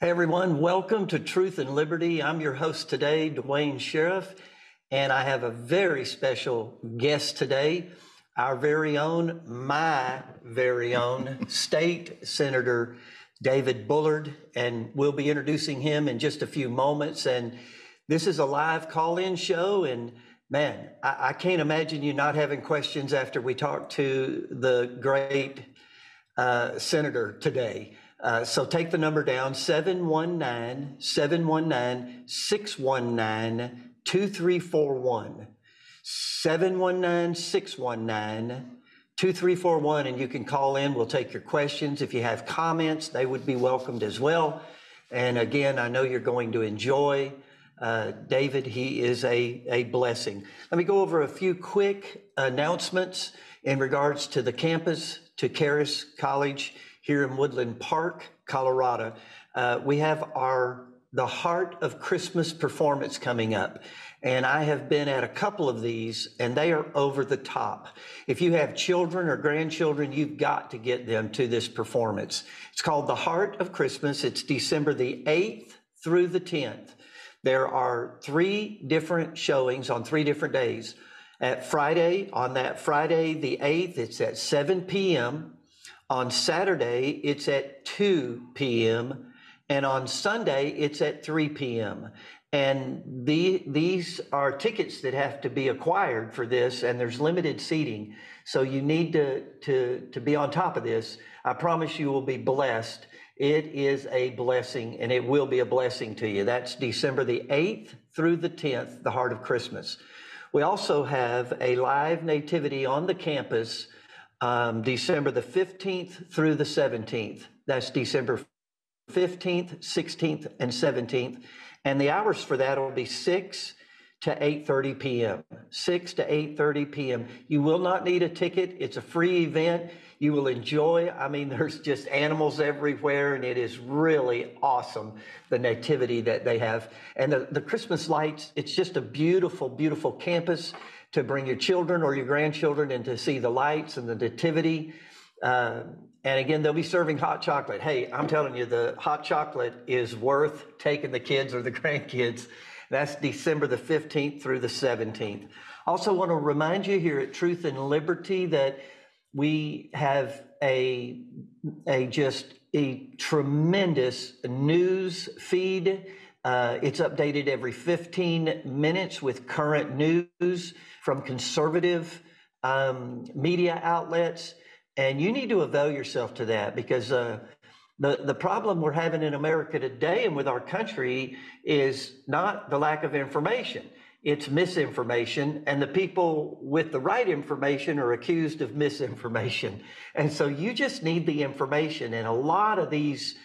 Hey everyone, welcome to Truth and Liberty. I'm your host today, Duane Sheriff, and I have a very special guest today, our very own, my very own State Senator David Bullard, and we'll be introducing him in just a few moments. And this is a live call in show, and man, I, I can't imagine you not having questions after we talk to the great uh, senator today. Uh, so take the number down 719 719 619 2341. 719 619 2341, and you can call in. We'll take your questions. If you have comments, they would be welcomed as well. And again, I know you're going to enjoy uh, David. He is a, a blessing. Let me go over a few quick announcements in regards to the campus, to Charis College here in Woodland Park, Colorado. Uh, we have our the Heart of Christmas performance coming up. And I have been at a couple of these, and they are over the top. If you have children or grandchildren, you've got to get them to this performance. It's called The Heart of Christmas. It's December the 8th through the 10th. There are three different showings on three different days. At Friday, on that Friday the 8th, it's at 7 p.m. On Saturday, it's at 2 p.m. And on Sunday, it's at 3 p.m. And the, these are tickets that have to be acquired for this, and there's limited seating. So you need to, to, to be on top of this. I promise you will be blessed. It is a blessing, and it will be a blessing to you. That's December the 8th through the 10th, the heart of Christmas. We also have a live nativity on the campus um, December the 15th through the 17th. That's December 15th, 16th, and 17th. And the hours for that will be 6 to 8.30 p.m. 6 to 8.30 p.m. You will not need a ticket. It's a free event. You will enjoy. I mean, there's just animals everywhere, and it is really awesome, the nativity that they have. And the, the Christmas lights, it's just a beautiful, beautiful campus to bring your children or your grandchildren and to see the lights and the nativity. Uh, and again, they'll be serving hot chocolate. Hey, I'm telling you, the hot chocolate is worth taking the kids or the grandkids. That's December the 15th through the 17th. Also, want to remind you here at Truth and Liberty that we have a, a just a tremendous news feed. Uh, it's updated every 15 minutes with current news from conservative um, media outlets. And you need to avail yourself to that because uh, the, the problem we're having in America today and with our country is not the lack of information. It's misinformation, and the people with the right information are accused of misinformation. And so you just need the information. And a lot of these,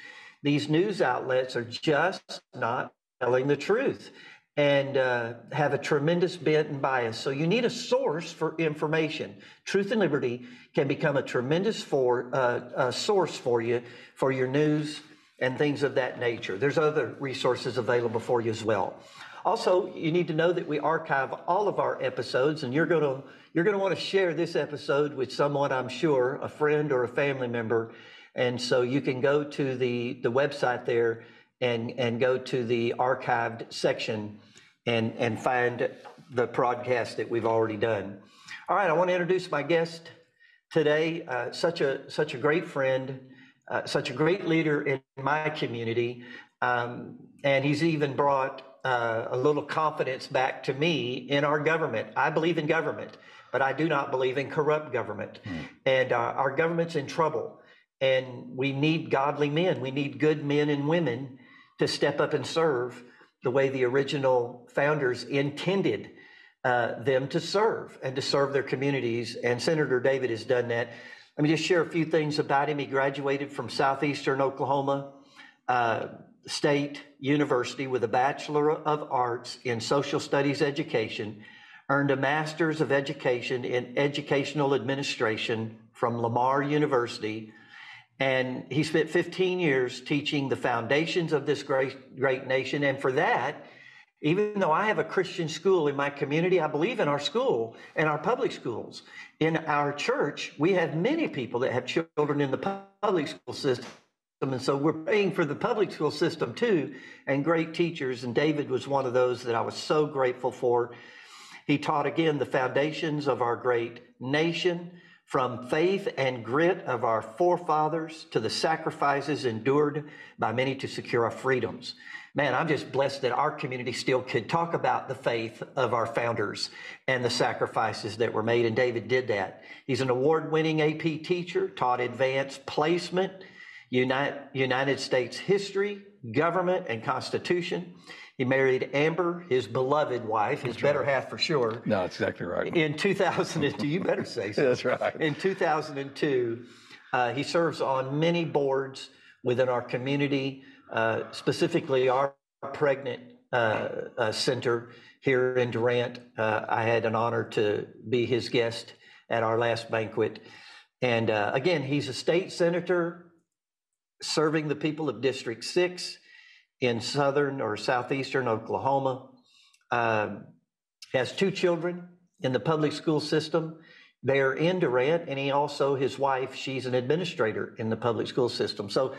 these news outlets are just not telling the truth and uh, have a tremendous bent and bias. So you need a source for information. Truth and Liberty can become a tremendous for, uh, source for you for your news and things of that nature. There's other resources available for you as well. Also, you need to know that we archive all of our episodes, and you're going to you're going to want to share this episode with someone, I'm sure, a friend or a family member. And so you can go to the the website there and and go to the archived section and, and find the podcast that we've already done. All right, I want to introduce my guest today. Uh, such a such a great friend, uh, such a great leader in my community, um, and he's even brought uh, a little confidence back to me in our government. I believe in government, but I do not believe in corrupt government, mm. and uh, our government's in trouble. And we need godly men. We need good men and women to step up and serve the way the original founders intended uh, them to serve and to serve their communities. And Senator David has done that. let me just share a few things about him. He graduated from Southeastern Oklahoma uh, State University with a Bachelor of Arts in Social Studies Education, earned a Master's of Education in Educational Administration from Lamar University, and he spent 15 years teaching the foundations of this great, great nation. And for that, even though I have a Christian school in my community, I believe in our school and our public schools. In our church, we have many people that have children in the public school system. And so we're praying for the public school system too, and great teachers. And David was one of those that I was so grateful for. He taught again the foundations of our great nation from faith and grit of our forefathers to the sacrifices endured by many to secure our freedoms. Man, I'm just blessed that our community still could talk about the faith of our founders and the sacrifices that were made, and David did that. He's an award winning AP teacher, taught advanced placement, United States history, government, and constitution. He married Amber, his beloved wife, his better half for sure. No, that's exactly right. In 2002, you better say so. that's right. In 2002, uh, he serves on many boards within our community, uh, specifically our pregnant uh, uh center here in Durant. Uh, I had an honor to be his guest at our last banquet. And uh, again, he's a state senator serving the people of District 6 in southern or southeastern Oklahoma. Um, has two children in the public school system. They're in Durant, and he also, his wife, she's an administrator in the public school system. So,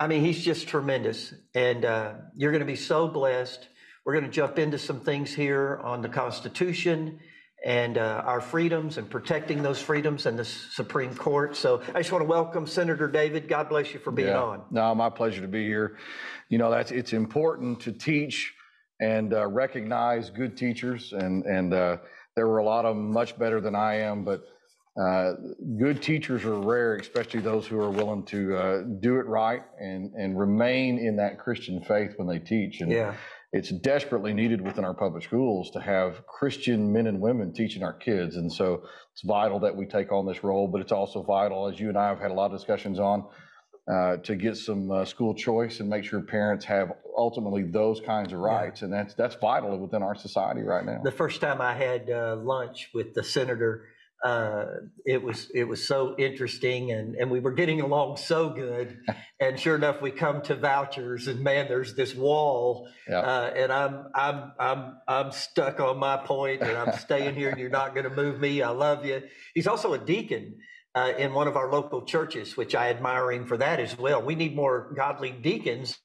I mean, he's just tremendous. And uh, you're going to be so blessed. We're going to jump into some things here on the Constitution and uh, our freedoms and protecting those freedoms and the Supreme Court. So I just want to welcome Senator David. God bless you for being yeah. on. No, my pleasure to be here. You know, that's it's important to teach and uh, recognize good teachers, and and uh, there were a lot of them much better than I am, but. Uh, good teachers are rare, especially those who are willing to uh, do it right and, and remain in that Christian faith when they teach. And yeah it's desperately needed within our public schools to have Christian men and women teaching our kids. And so it's vital that we take on this role, but it's also vital, as you and I have had a lot of discussions on, uh, to get some uh, school choice and make sure parents have ultimately those kinds of rights. Yeah. And that's, that's vital within our society right now. The first time I had uh, lunch with the senator, uh, it was it was so interesting and, and we were getting along so good and sure enough we come to vouchers and man there's this wall yeah. uh, and I'm I'm I'm I'm stuck on my point and I'm staying here and you're not going to move me I love you he's also a deacon uh, in one of our local churches which I admire him for that as well we need more godly deacons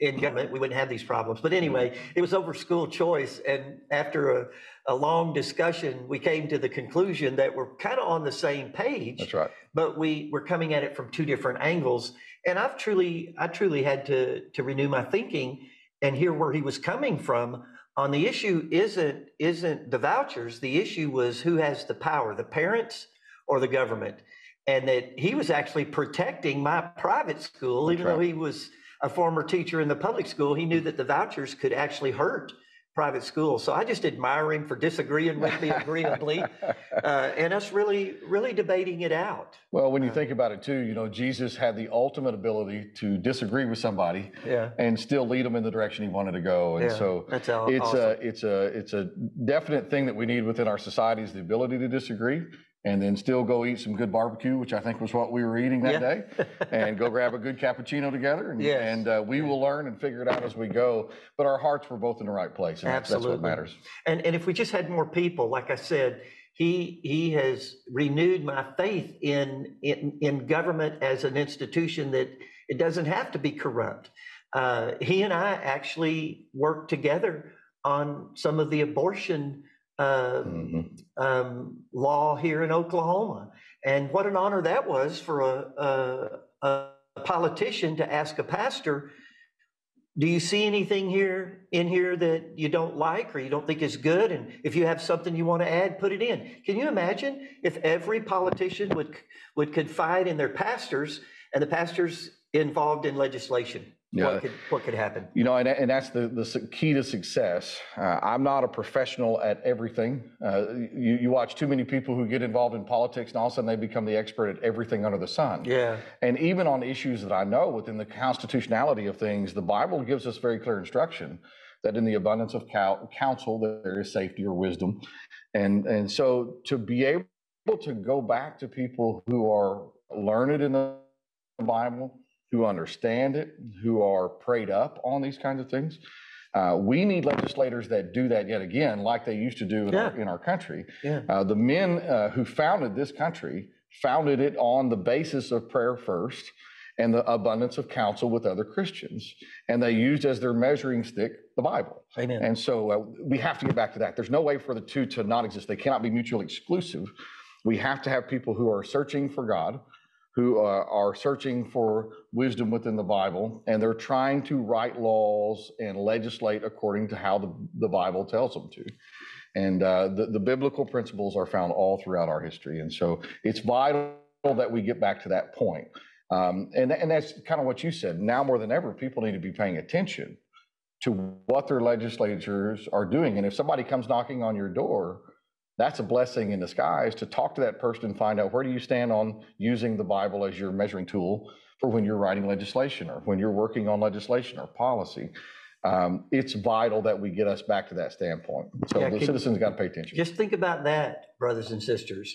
in government, we wouldn't have these problems. But anyway, it was over school choice. And after a, a long discussion, we came to the conclusion that we're kind of on the same page. That's right. But we were coming at it from two different angles. And I've truly, I truly had to, to renew my thinking and hear where he was coming from on the issue isn't isn't the vouchers the issue was who has the power the parents or the government and that he was actually protecting my private school That's even right. though he was a former teacher in the public school, he knew that the vouchers could actually hurt private schools. So I just admire him for disagreeing with me agreeably, uh, and us really, really debating it out. Well, when you uh, think about it too, you know, Jesus had the ultimate ability to disagree with somebody, yeah. and still lead them in the direction he wanted to go. And yeah, so it's awesome. a, it's a, it's a definite thing that we need within our society is the ability to disagree and then still go eat some good barbecue, which I think was what we were eating that yeah. day, and go grab a good cappuccino together, and, yes. and uh, we will learn and figure it out as we go. But our hearts were both in the right place, and Absolutely. that's what matters. And and if we just had more people, like I said, he he has renewed my faith in in, in government as an institution that it doesn't have to be corrupt. Uh, he and I actually worked together on some of the abortion uh, mm-hmm. um, law here in Oklahoma. And what an honor that was for a, a, a, politician to ask a pastor, do you see anything here in here that you don't like or you don't think is good? And if you have something you want to add, put it in. Can you imagine if every politician would would confide in their pastors and the pastors involved in legislation? Yeah. what, could, what could happen? You know, and, and that's the, the key to success. Uh, I'm not a professional at everything. Uh, you, you watch too many people who get involved in politics and all of a sudden they become the expert at everything under the sun. Yeah. And even on issues that I know within the constitutionality of things, the Bible gives us very clear instruction that in the abundance of counsel there is safety or wisdom. And, and so to be able to go back to people who are learned in the Bible, who understand it, who are prayed up on these kinds of things. Uh, we need legislators that do that yet again, like they used to do in, yeah. our, in our, country. Yeah. Uh, the men uh, who founded this country founded it on the basis of prayer first and the abundance of counsel with other Christians. And they used as their measuring stick the Bible. Amen. And so uh, we have to get back to that. There's no way for the two to not exist, they cannot be mutually exclusive. We have to have people who are searching for God who uh, are searching for wisdom within the Bible, and they're trying to write laws and legislate according to how the, the Bible tells them to. And uh, the, the biblical principles are found all throughout our history. And so it's vital that we get back to that point. Um, and, and that's kind of what you said. Now more than ever, people need to be paying attention to what their legislatures are doing. And if somebody comes knocking on your door, that's a blessing in disguise to talk to that person and find out where do you stand on using the Bible as your measuring tool for when you're writing legislation or when you're working on legislation or policy. Um, it's vital that we get us back to that standpoint. So yeah, the citizens got to pay attention. Just think about that, brothers and sisters,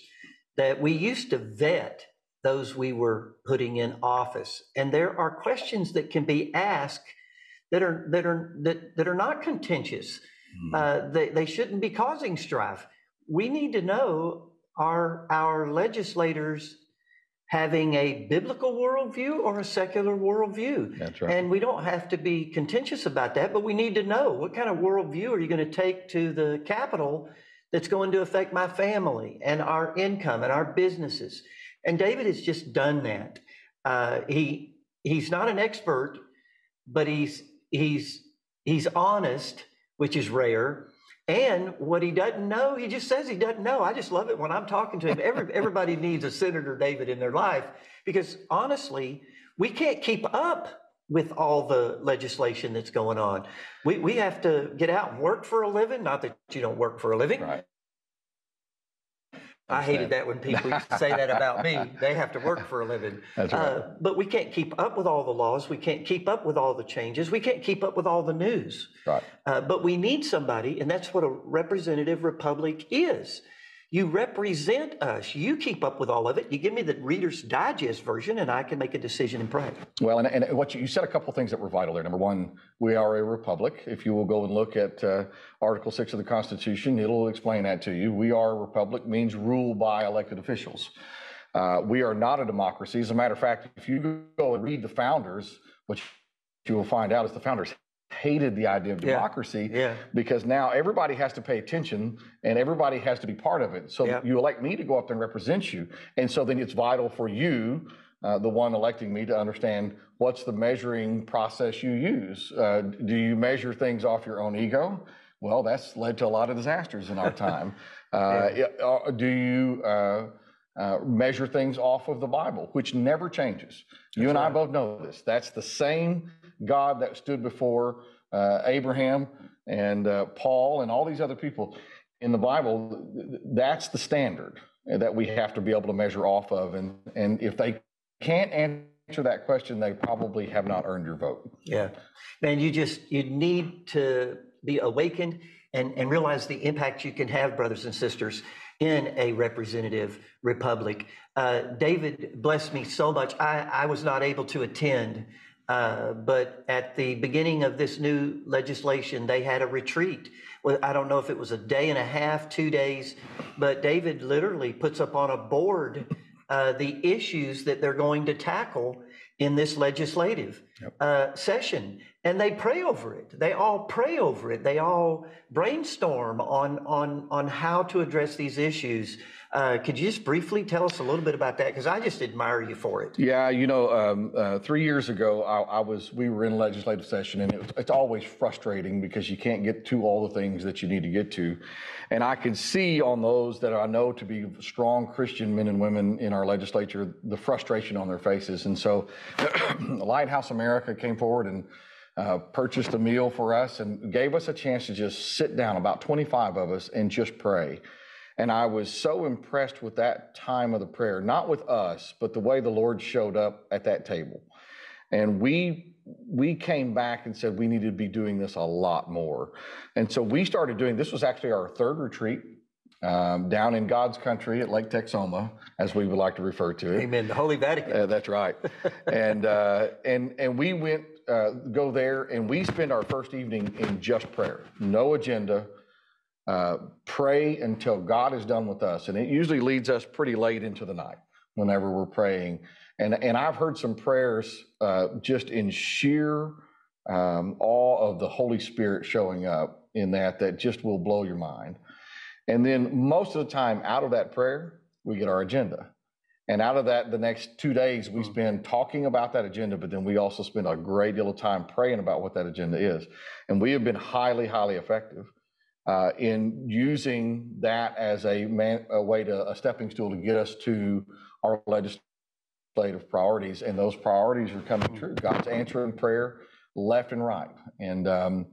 that we used to vet those we were putting in office. And there are questions that can be asked that are that are that, that are not contentious. Mm. Uh, they, they shouldn't be causing strife we need to know are our legislators having a biblical worldview or a secular worldview? That's right. And we don't have to be contentious about that, but we need to know what kind of worldview are you going to take to the Capitol that's going to affect my family and our income and our businesses. And David has just done that. Uh, he he's not an expert, but he's he's he's honest, which is rare. And what he doesn't know, he just says he doesn't know. I just love it when I'm talking to him. Every, everybody needs a Senator David in their life because honestly, we can't keep up with all the legislation that's going on. We, we have to get out and work for a living. Not that you don't work for a living, right. I hated that when people say that about me. They have to work for a living. That's right. Uh, but we can't keep up with all the laws. We can't keep up with all the changes. We can't keep up with all the news. Right. Uh, but we need somebody, and that's what a representative republic is. You represent us. You keep up with all of it. You give me the Reader's Digest version, and I can make a decision and pray. Well, and, and what you, you, said a couple things that were vital there. Number one, we are a republic. If you will go and look at uh, Article 6 of the Constitution, it'll explain that to you. We are a republic, means rule by elected officials. Uh, we are not a democracy. As a matter of fact, if you go and read the founders, which you will find out is the founders hated the idea of democracy yeah. Yeah. because now everybody has to pay attention and everybody has to be part of it. So yeah. you elect me to go up there and represent you. And so then it's vital for you, uh, the one electing me, to understand what's the measuring process you use. Uh, do you measure things off your own ego? Well, that's led to a lot of disasters in our time. uh, uh do you uh, uh, measure things off of the Bible, which never changes? You and right. I both know this. That's the same God that stood before uh, Abraham and uh, Paul and all these other people in the Bible, that's the standard that we have to be able to measure off of. And, and if they can't answer that question, they probably have not earned your vote. Yeah. Man, you just, you need to be awakened and, and realize the impact you can have, brothers and sisters, in a representative republic. Uh, David blessed me so much. I, I was not able to attend uh, but at the beginning of this new legislation, they had a retreat. Well, I don't know if it was a day and a half, two days, but David literally puts up on a board uh, the issues that they're going to tackle in this legislative yep. uh, session, and they pray over it. They all pray over it. They all brainstorm on on on how to address these issues. Uh, could you just briefly tell us a little bit about that? Because I just admire you for it. Yeah, you know, um, uh, three years ago, I, I, was we were in legislative session, and it it's always frustrating because you can't get to all the things that you need to get to, and I can see on those that I know to be strong Christian men and women in our legislature the frustration on their faces, and so Lighthouse America came forward and uh, purchased a meal for us and gave us a chance to just sit down, about 25 of us, and just pray. And I was so impressed with that time of the prayer, not with us, but the way the Lord showed up at that table. And we we came back and said we needed to be doing this a lot more. And so we started doing this was actually our third retreat um, down in God's country at Lake Texoma, as we would like to refer to it. Amen. The Holy Vatican. Uh, that's right. and uh, and and we went uh, go there, and we spend our first evening in just prayer, no agenda. Uh, pray until God is done with us, and it usually leads us pretty late into the night whenever we're praying. And and I've heard some prayers uh, just in sheer um, awe of the Holy Spirit showing up in that that just will blow your mind. And then most of the time, out of that prayer, we get our agenda. And out of that, the next two days, we hmm. spend talking about that agenda, but then we also spend a great deal of time praying about what that agenda is. And we have been highly, highly effective uh, in using that as a, man, a way to a stepping stool to get us to our legislative priorities. And those priorities are coming true. God's answering prayer left and right. And, um,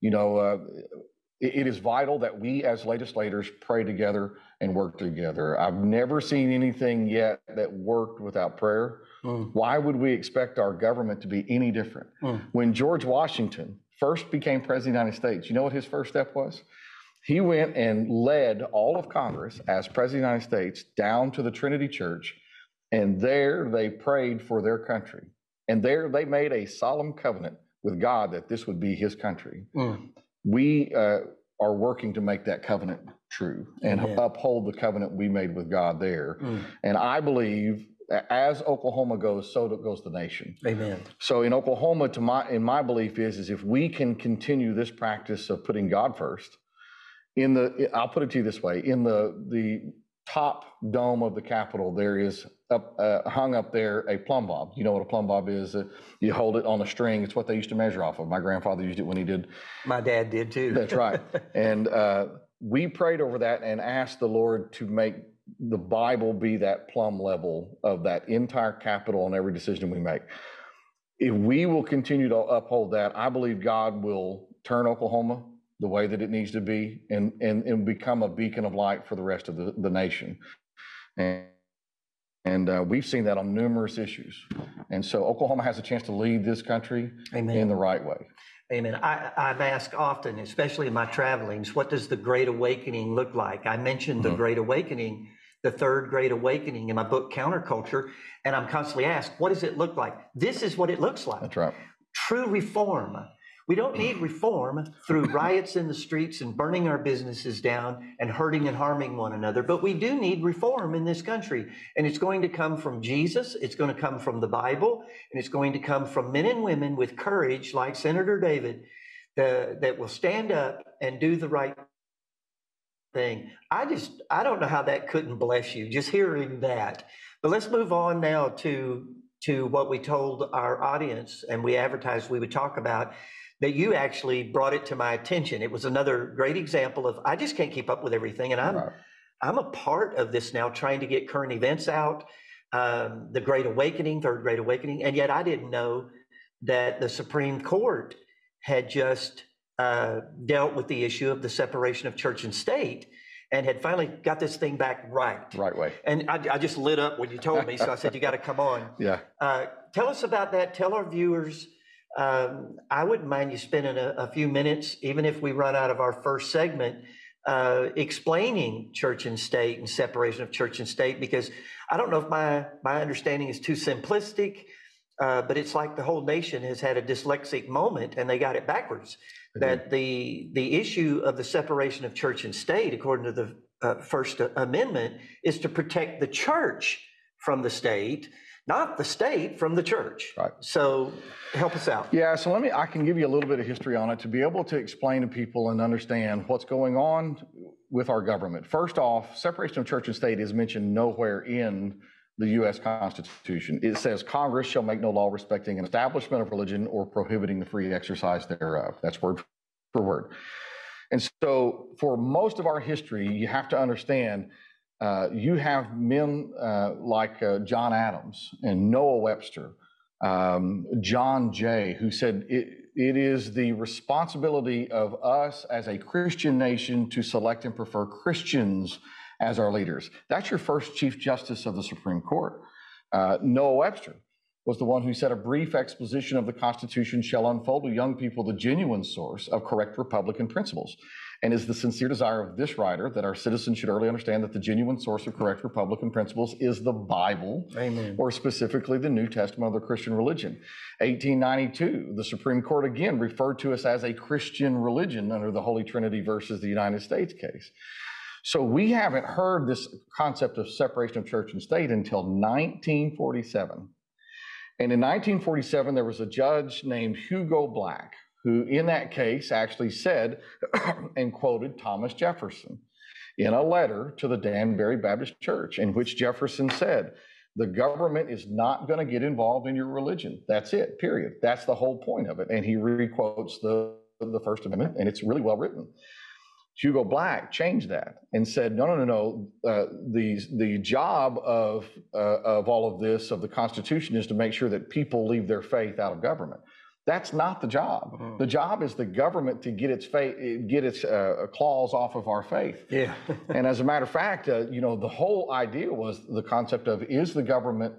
you know, uh, it is vital that we as legislators pray together and work together. I've never seen anything yet that worked without prayer. Mm. Why would we expect our government to be any different? Mm. When George Washington first became president of the United States, you know what his first step was? He went and led all of Congress as president of the United States down to the Trinity Church, and there they prayed for their country. And there they made a solemn covenant with God that this would be his country. Mm we uh, are working to make that covenant true and uphold the covenant we made with God there. Mm. And I believe as Oklahoma goes, so goes the nation. Amen. So in Oklahoma, to my in my belief is is if we can continue this practice of putting God first, in the I'll put it to you this way: in the the top dome of the Capitol, there is up, uh, hung up there a plumb bob. You know what a plumb bob is? Uh, you hold it on a string. It's what they used to measure off of. My grandfather used it when he did. My dad did too. That's right. and uh, we prayed over that and asked the Lord to make the Bible be that plumb level of that entire capitol and every decision we make. If we will continue to uphold that, I believe God will turn Oklahoma the way that it needs to be and, and, and become a beacon of light for the rest of the, the nation. And, and uh, we've seen that on numerous issues. And so Oklahoma has a chance to lead this country Amen. in the right way. Amen. I, I've asked often, especially in my travelings, what does the Great Awakening look like? I mentioned the mm-hmm. Great Awakening, the third Great Awakening in my book, Counterculture, and I'm constantly asked, what does it look like? This is what it looks like. That's right. True reform we don't need reform through riots in the streets and burning our businesses down and hurting and harming one another, but we do need reform in this country. And it's going to come from Jesus, it's going to come from the Bible, and it's going to come from men and women with courage, like Senator David, the, that will stand up and do the right thing. I just, I don't know how that couldn't bless you, just hearing that. But let's move on now to to what we told our audience and we advertised we would talk about that you actually brought it to my attention. It was another great example of I just can't keep up with everything, and I'm right. I'm a part of this now, trying to get current events out, um, the Great Awakening, Third Great Awakening, and yet I didn't know that the Supreme Court had just uh, dealt with the issue of the separation of church and state and had finally got this thing back right. Right way. And I, I just lit up when you told me, so I said, You got to come on. Yeah. Uh, tell us about that. Tell our viewers um, I wouldn't mind you spending a, a, few minutes, even if we run out of our first segment, uh, explaining church and state and separation of church and state, because I don't know if my, my understanding is too simplistic, uh, but it's like the whole nation has had a dyslexic moment and they got it backwards. Mm-hmm. That the, the issue of the separation of church and state, according to the uh, First Amendment, is to protect the church from the state not the state from the church. Right. So help us out. Yeah, so let me, I can give you a little bit of history on it to be able to explain to people and understand what's going on with our government. First off, separation of church and state is mentioned nowhere in the U.S. Constitution. It says Congress shall make no law respecting an establishment of religion or prohibiting the free exercise thereof. That's word for word. And so, for most of our history, you have to understand uh, you have men uh, like uh, John Adams and Noah Webster, um, John Jay, who said, it, it is the responsibility of us as a Christian nation to select and prefer Christians as our leaders. That's your first Chief Justice of the Supreme Court. Uh, Noah Webster was the one who said a brief exposition of the Constitution shall unfold to young people the genuine source of correct Republican principles and is the sincere desire of this writer that our citizens should early understand that the genuine source of correct Republican principles is the Bible, Amen. or specifically the New Testament of the Christian religion. 1892, the Supreme Court again referred to us as a Christian religion under the Holy Trinity versus the United States case. So we haven't heard this concept of separation of church and state until 1947. And in 1947, there was a judge named Hugo Black who in that case actually said and quoted Thomas Jefferson in a letter to the Danbury Baptist Church, in which Jefferson said, The government is not going to get involved in your religion. That's it, period. That's the whole point of it. And he requotes the, the First Amendment, and it's really well written. Hugo Black changed that and said, no, no, no, no. Uh, the the job of uh, of all of this of the Constitution is to make sure that people leave their faith out of government. That's not the job. Mm-hmm. The job is the government to get its faith, get its uh, claws off of our faith. Yeah. and as a matter of fact, uh, you know, the whole idea was the concept of is the government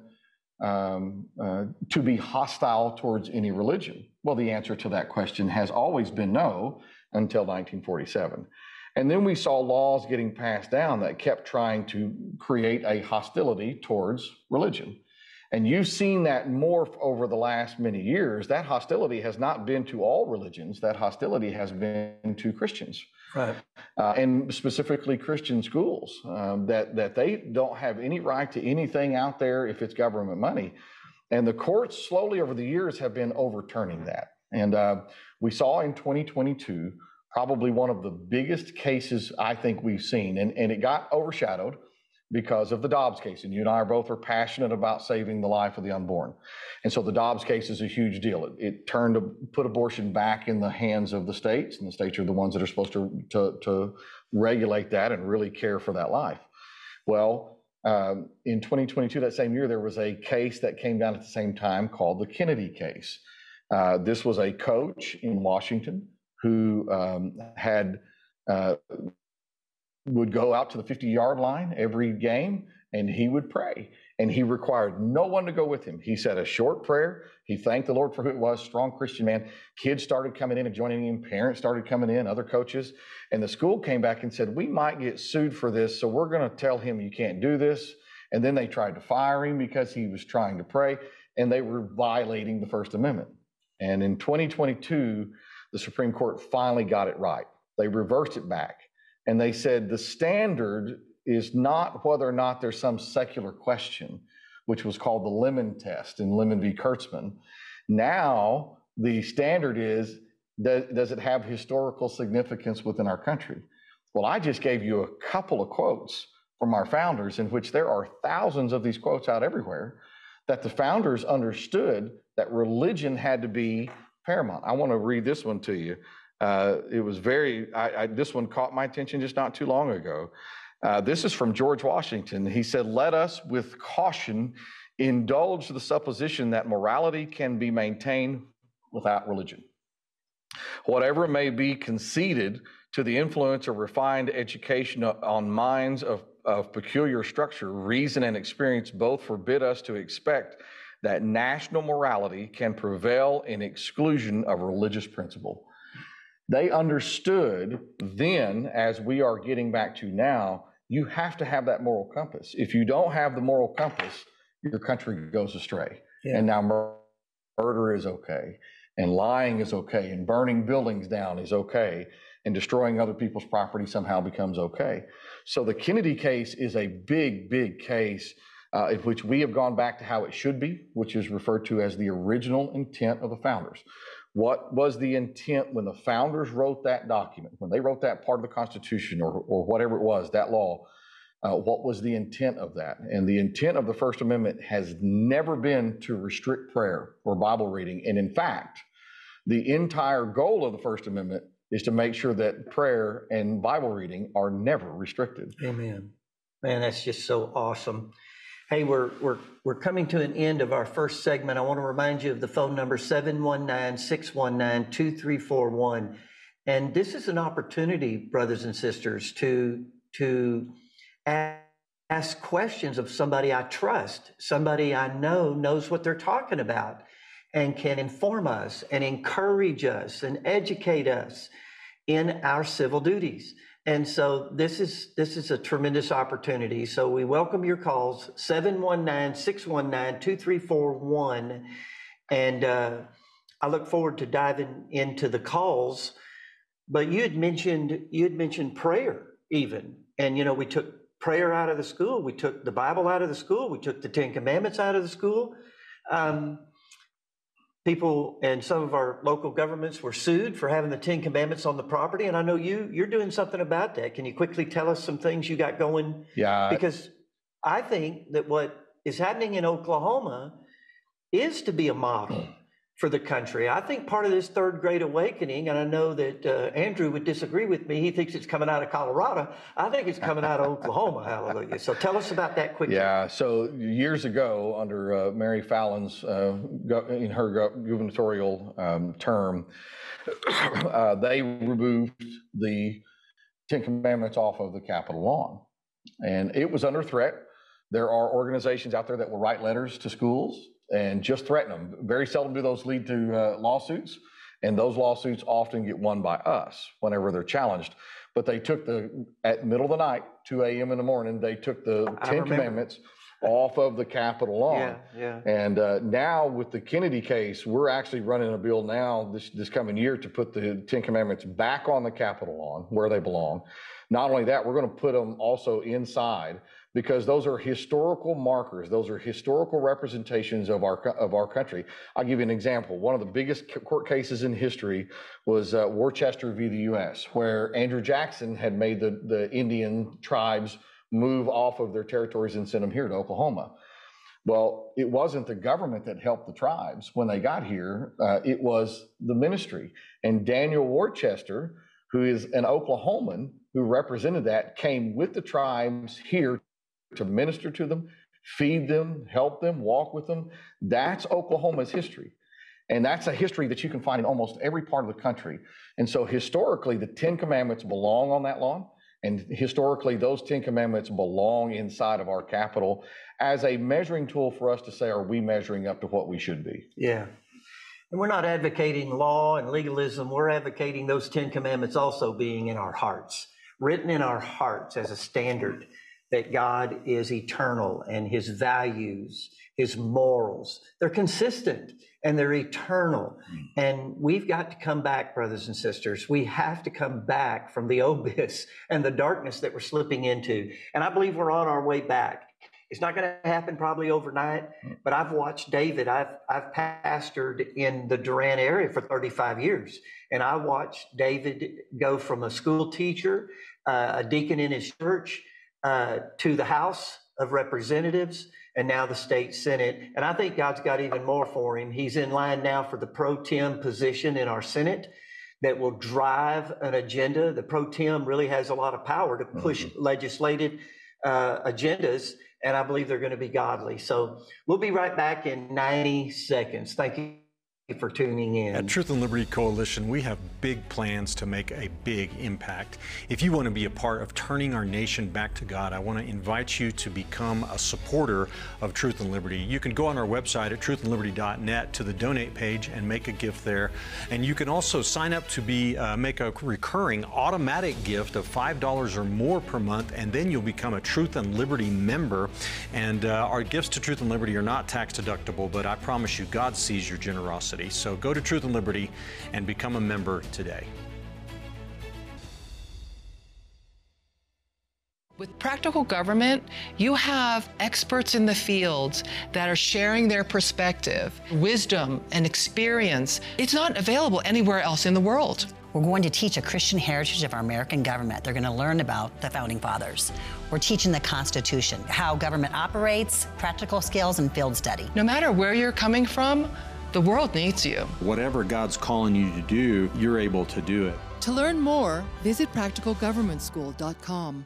um, uh, to be hostile towards any religion? Well, the answer to that question has always been no until 1947. And then we saw laws getting passed down that kept trying to create a hostility towards religion. And you've seen that morph over the last many years. That hostility has not been to all religions, that hostility has been to Christians. Right. Uh, and specifically Christian schools, um, that, that they don't have any right to anything out there if it's government money. And the courts slowly over the years have been overturning that. And uh, we saw in 2022 probably one of the biggest cases I think we've seen, and, and it got overshadowed because of the Dobbs case. And you and I are both are passionate about saving the life of the unborn. And so the Dobbs case is a huge deal. It, it turned put abortion back in the hands of the states, and the states are the ones that are supposed to, to, to regulate that and really care for that life. Well, um, in 2022, that same year, there was a case that came down at the same time called the Kennedy case. Uh, this was a coach in Washington who um, had uh, would go out to the 50 yard line every game and he would pray. And he required no one to go with him. He said a short prayer. He thanked the Lord for who it was, strong Christian man. Kids started coming in and joining him. Parents started coming in, other coaches. And the school came back and said, We might get sued for this. So we're going to tell him you can't do this. And then they tried to fire him because he was trying to pray. And they were violating the First Amendment. And in 2022, the Supreme Court finally got it right. They reversed it back. And they said the standard is not whether or not there's some secular question, which was called the Lemon test in Lemon v. Kurtzman. Now, the standard is does it have historical significance within our country? Well, I just gave you a couple of quotes from our founders, in which there are thousands of these quotes out everywhere, that the founders understood that religion had to be paramount. I want to read this one to you. Uh, it was very, I, I, this one caught my attention just not too long ago. Uh, this is from George Washington. He said, Let us with caution indulge the supposition that morality can be maintained without religion. Whatever may be conceded to the influence of refined education on minds of, of peculiar structure, reason and experience both forbid us to expect that national morality can prevail in exclusion of religious principle. They understood then, as we are getting back to now, you have to have that moral compass. If you don't have the moral compass, your country goes astray. Yeah. And now murder is okay, and lying is okay, and burning buildings down is okay, and destroying other people's property somehow becomes okay. So the Kennedy case is a big, big case uh, in which we have gone back to how it should be, which is referred to as the original intent of the founders. What was the intent when the founders wrote that document, when they wrote that part of the Constitution or, or whatever it was, that law? Uh, what was the intent of that? And the intent of the First Amendment has never been to restrict prayer or Bible reading. And in fact, the entire goal of the First Amendment is to make sure that prayer and Bible reading are never restricted. Amen. Man, that's just so awesome. Hey, we're, we're, we're coming to an end of our first segment. I want to remind you of the phone number 719 619 2341. And this is an opportunity, brothers and sisters, to, to ask questions of somebody I trust, somebody I know knows what they're talking about and can inform us and encourage us and educate us in our civil duties. And so this is this is a tremendous opportunity. So we welcome your calls 719-619-2341 and uh, I look forward to diving into the calls. But you had mentioned you had mentioned prayer even. And you know, we took prayer out of the school, we took the Bible out of the school, we took the 10 commandments out of the school. Um, people and some of our local governments were sued for having the Ten Commandments on the property. And I know you you're doing something about that. Can you quickly tell us some things you got going? Yeah. Because I think that what is happening in Oklahoma is to be a model for the country. I think part of this third great awakening, and I know that uh, Andrew would disagree with me. He thinks it's coming out of Colorado. I think it's coming out of Oklahoma. Hallelujah. So tell us about that quickly. Yeah. So years ago, under uh, Mary Fallin's uh, in her gubernatorial um, term, uh, they removed the Ten Commandments off of the Capitol lawn, and it was under threat. There are organizations out there that will write letters to schools and just threaten them. Very seldom do those lead to uh, lawsuits, and those lawsuits often get won by us whenever they're challenged. But they took the at middle of the night, 2 a.m. in the morning, they took the I Ten remember. Commandments off of the Capitol lawn. Yeah, yeah. And uh, now with the Kennedy case, we're actually running a bill now this this coming year to put the Ten Commandments back on the Capitol lawn where they belong. Not only that, we're going to put them also inside because those are historical markers. Those are historical representations of our of our country. I'll give you an example. One of the biggest court cases in history was uh, Worcester v. the U.S., where Andrew Jackson had made the the Indian tribes move off of their territories and send them here to Oklahoma. Well, it wasn't the government that helped the tribes when they got here. Uh, it was the ministry. And Daniel Worcester, who is an Oklahoman who represented that, came with the tribes here to minister to them, feed them, help them, walk with them. That's Oklahoma's history. And that's a history that you can find in almost every part of the country. And so historically, the Ten Commandments belong on that lawn. And historically, those Ten Commandments belong inside of our capitol as a measuring tool for us to say, are we measuring up to what we should be? Yeah. And we're not advocating law and legalism. We're advocating those Ten Commandments also being in our hearts, written in our hearts as a standard that God is eternal and his values, his morals, they're consistent and they're eternal. Mm. And we've got to come back, brothers and sisters. We have to come back from the abyss and the darkness that we're slipping into. And I believe we're on our way back. It's not going to happen probably overnight, mm. but I've watched David. I've, I've pastored in the Durant area for 35 years, and I watched David go from a school teacher, uh, a deacon in his church, uh, to the House of Representatives and now the state Senate. And I think God's got even more for him. He's in line now for the pro tem position in our Senate that will drive an agenda. The pro tem really has a lot of power to push mm-hmm. legislative uh, agendas, and I believe they're going to be godly. So we'll be right back in 90 seconds. Thank you for tuning in. At Truth and Liberty Coalition, we have big plans to make a big impact. If you want to be a part of turning our nation back to God, I want to invite you to become a supporter of Truth and Liberty. You can go on our website at truthandliberty.net to the donate page and make a gift there. And you can also sign up to be uh, make a recurring automatic gift of $5 or more per month, and then you'll become a Truth and Liberty member. And uh, our gifts to Truth and Liberty are not tax deductible, but I promise you, God sees your generosity. So go to Truth and Liberty and become a member today. With practical government, you have experts in the fields that are sharing their perspective, wisdom, and experience. It's not available anywhere else in the world. We're going to teach a Christian heritage of our American government. They're going to learn about the founding fathers. We're teaching the Constitution, how government operates, practical skills, and field study. No matter where you're coming from, the world needs you. Whatever God's calling you to do, you're able to do it. To learn more, visit practicalgovernmentschool.com.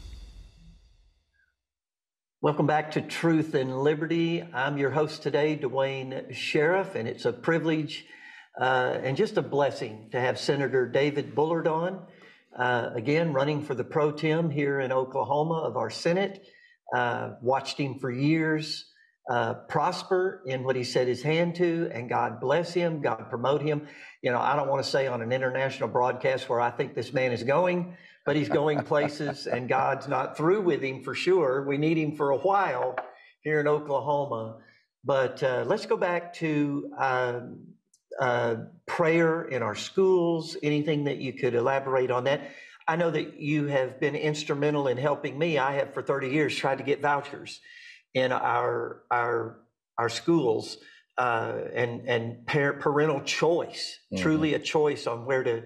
Welcome back to Truth and Liberty. I'm your host today, Duane Sheriff, and it's a privilege uh, and just a blessing to have Senator David Bullard on. Uh, again, running for the pro tem here in Oklahoma of our Senate. Uh, watched him for years uh, prosper in what he set his hand to, and God bless him, God promote him. You know, I don't want to say on an international broadcast where I think this man is going, but he's going places and God's not through with him for sure. We need him for a while here in Oklahoma. But uh, let's go back to uh, uh, prayer in our schools, anything that you could elaborate on that. I know that you have been instrumental in helping me. I have for 30 years tried to get vouchers in our, our, our schools. Uh, and and parental choice, mm-hmm. truly a choice on where to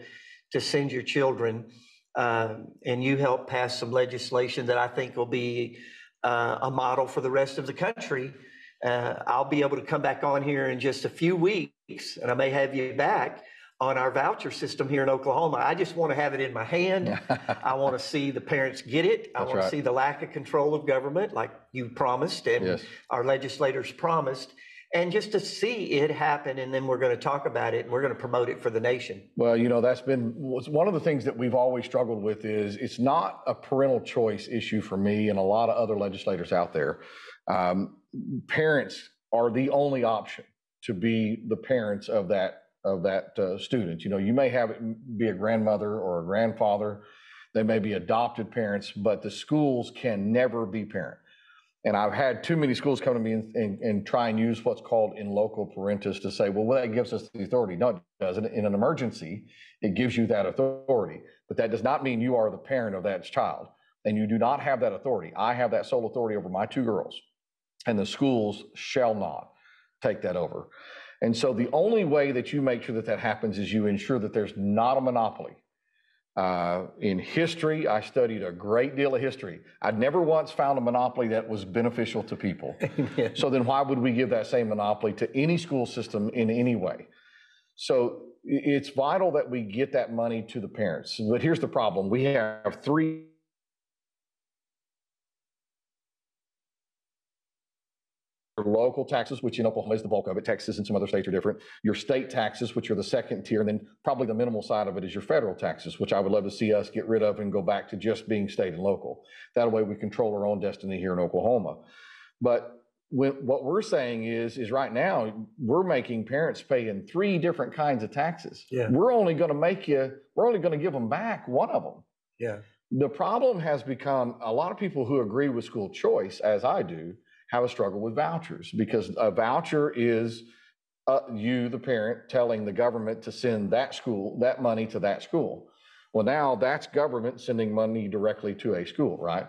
to send your children. Um, and you helped pass some legislation that I think will be uh, a model for the rest of the country. Uh, I'll be able to come back on here in just a few weeks, and I may have you back on our voucher system here in Oklahoma. I just want to have it in my hand. I want to see the parents get it. I That's want right. to see the lack of control of government, like you promised and yes. our legislators promised and just to see it happen and then we're going to talk about it and we're going to promote it for the nation. Well you know that's been one of the things that we've always struggled with is it's not a parental choice issue for me and a lot of other legislators out there. Um, parents are the only option to be the parents of that of that uh, student. You know you may have it be a grandmother or a grandfather. They may be adopted parents but the schools can never be parent and I've had too many schools come to me and, and, and, try and use what's called in loco parentis to say, well, well, that gives us the authority. No, it doesn't. In an emergency, it gives you that authority. But that does not mean you are the parent of that child. And you do not have that authority. I have that sole authority over my two girls, and the schools shall not take that over. And so the only way that you make sure that that happens is you ensure that there's not a monopoly uh, in history, I studied a great deal of history. I'd never once found a monopoly that was beneficial to people. so then why would we give that same monopoly to any school system in any way? So it's vital that we get that money to the parents. But here's the problem. We have three local taxes, which in Oklahoma is the bulk of it. Texas and some other states are different. Your state taxes, which are the second tier, and then probably the minimal side of it is your federal taxes, which I would love to see us get rid of and go back to just being state and local. That way we control our own destiny here in Oklahoma. But when, what we're saying is, is right now we're making parents pay in three different kinds of taxes. Yeah. We're only going to make you, we're only going to give them back one of them. Yeah. The problem has become a lot of people who agree with school choice, as I do, have a struggle with vouchers because a voucher is uh, you, the parent, telling the government to send that school, that money to that school. Well, now that's government sending money directly to a school, right?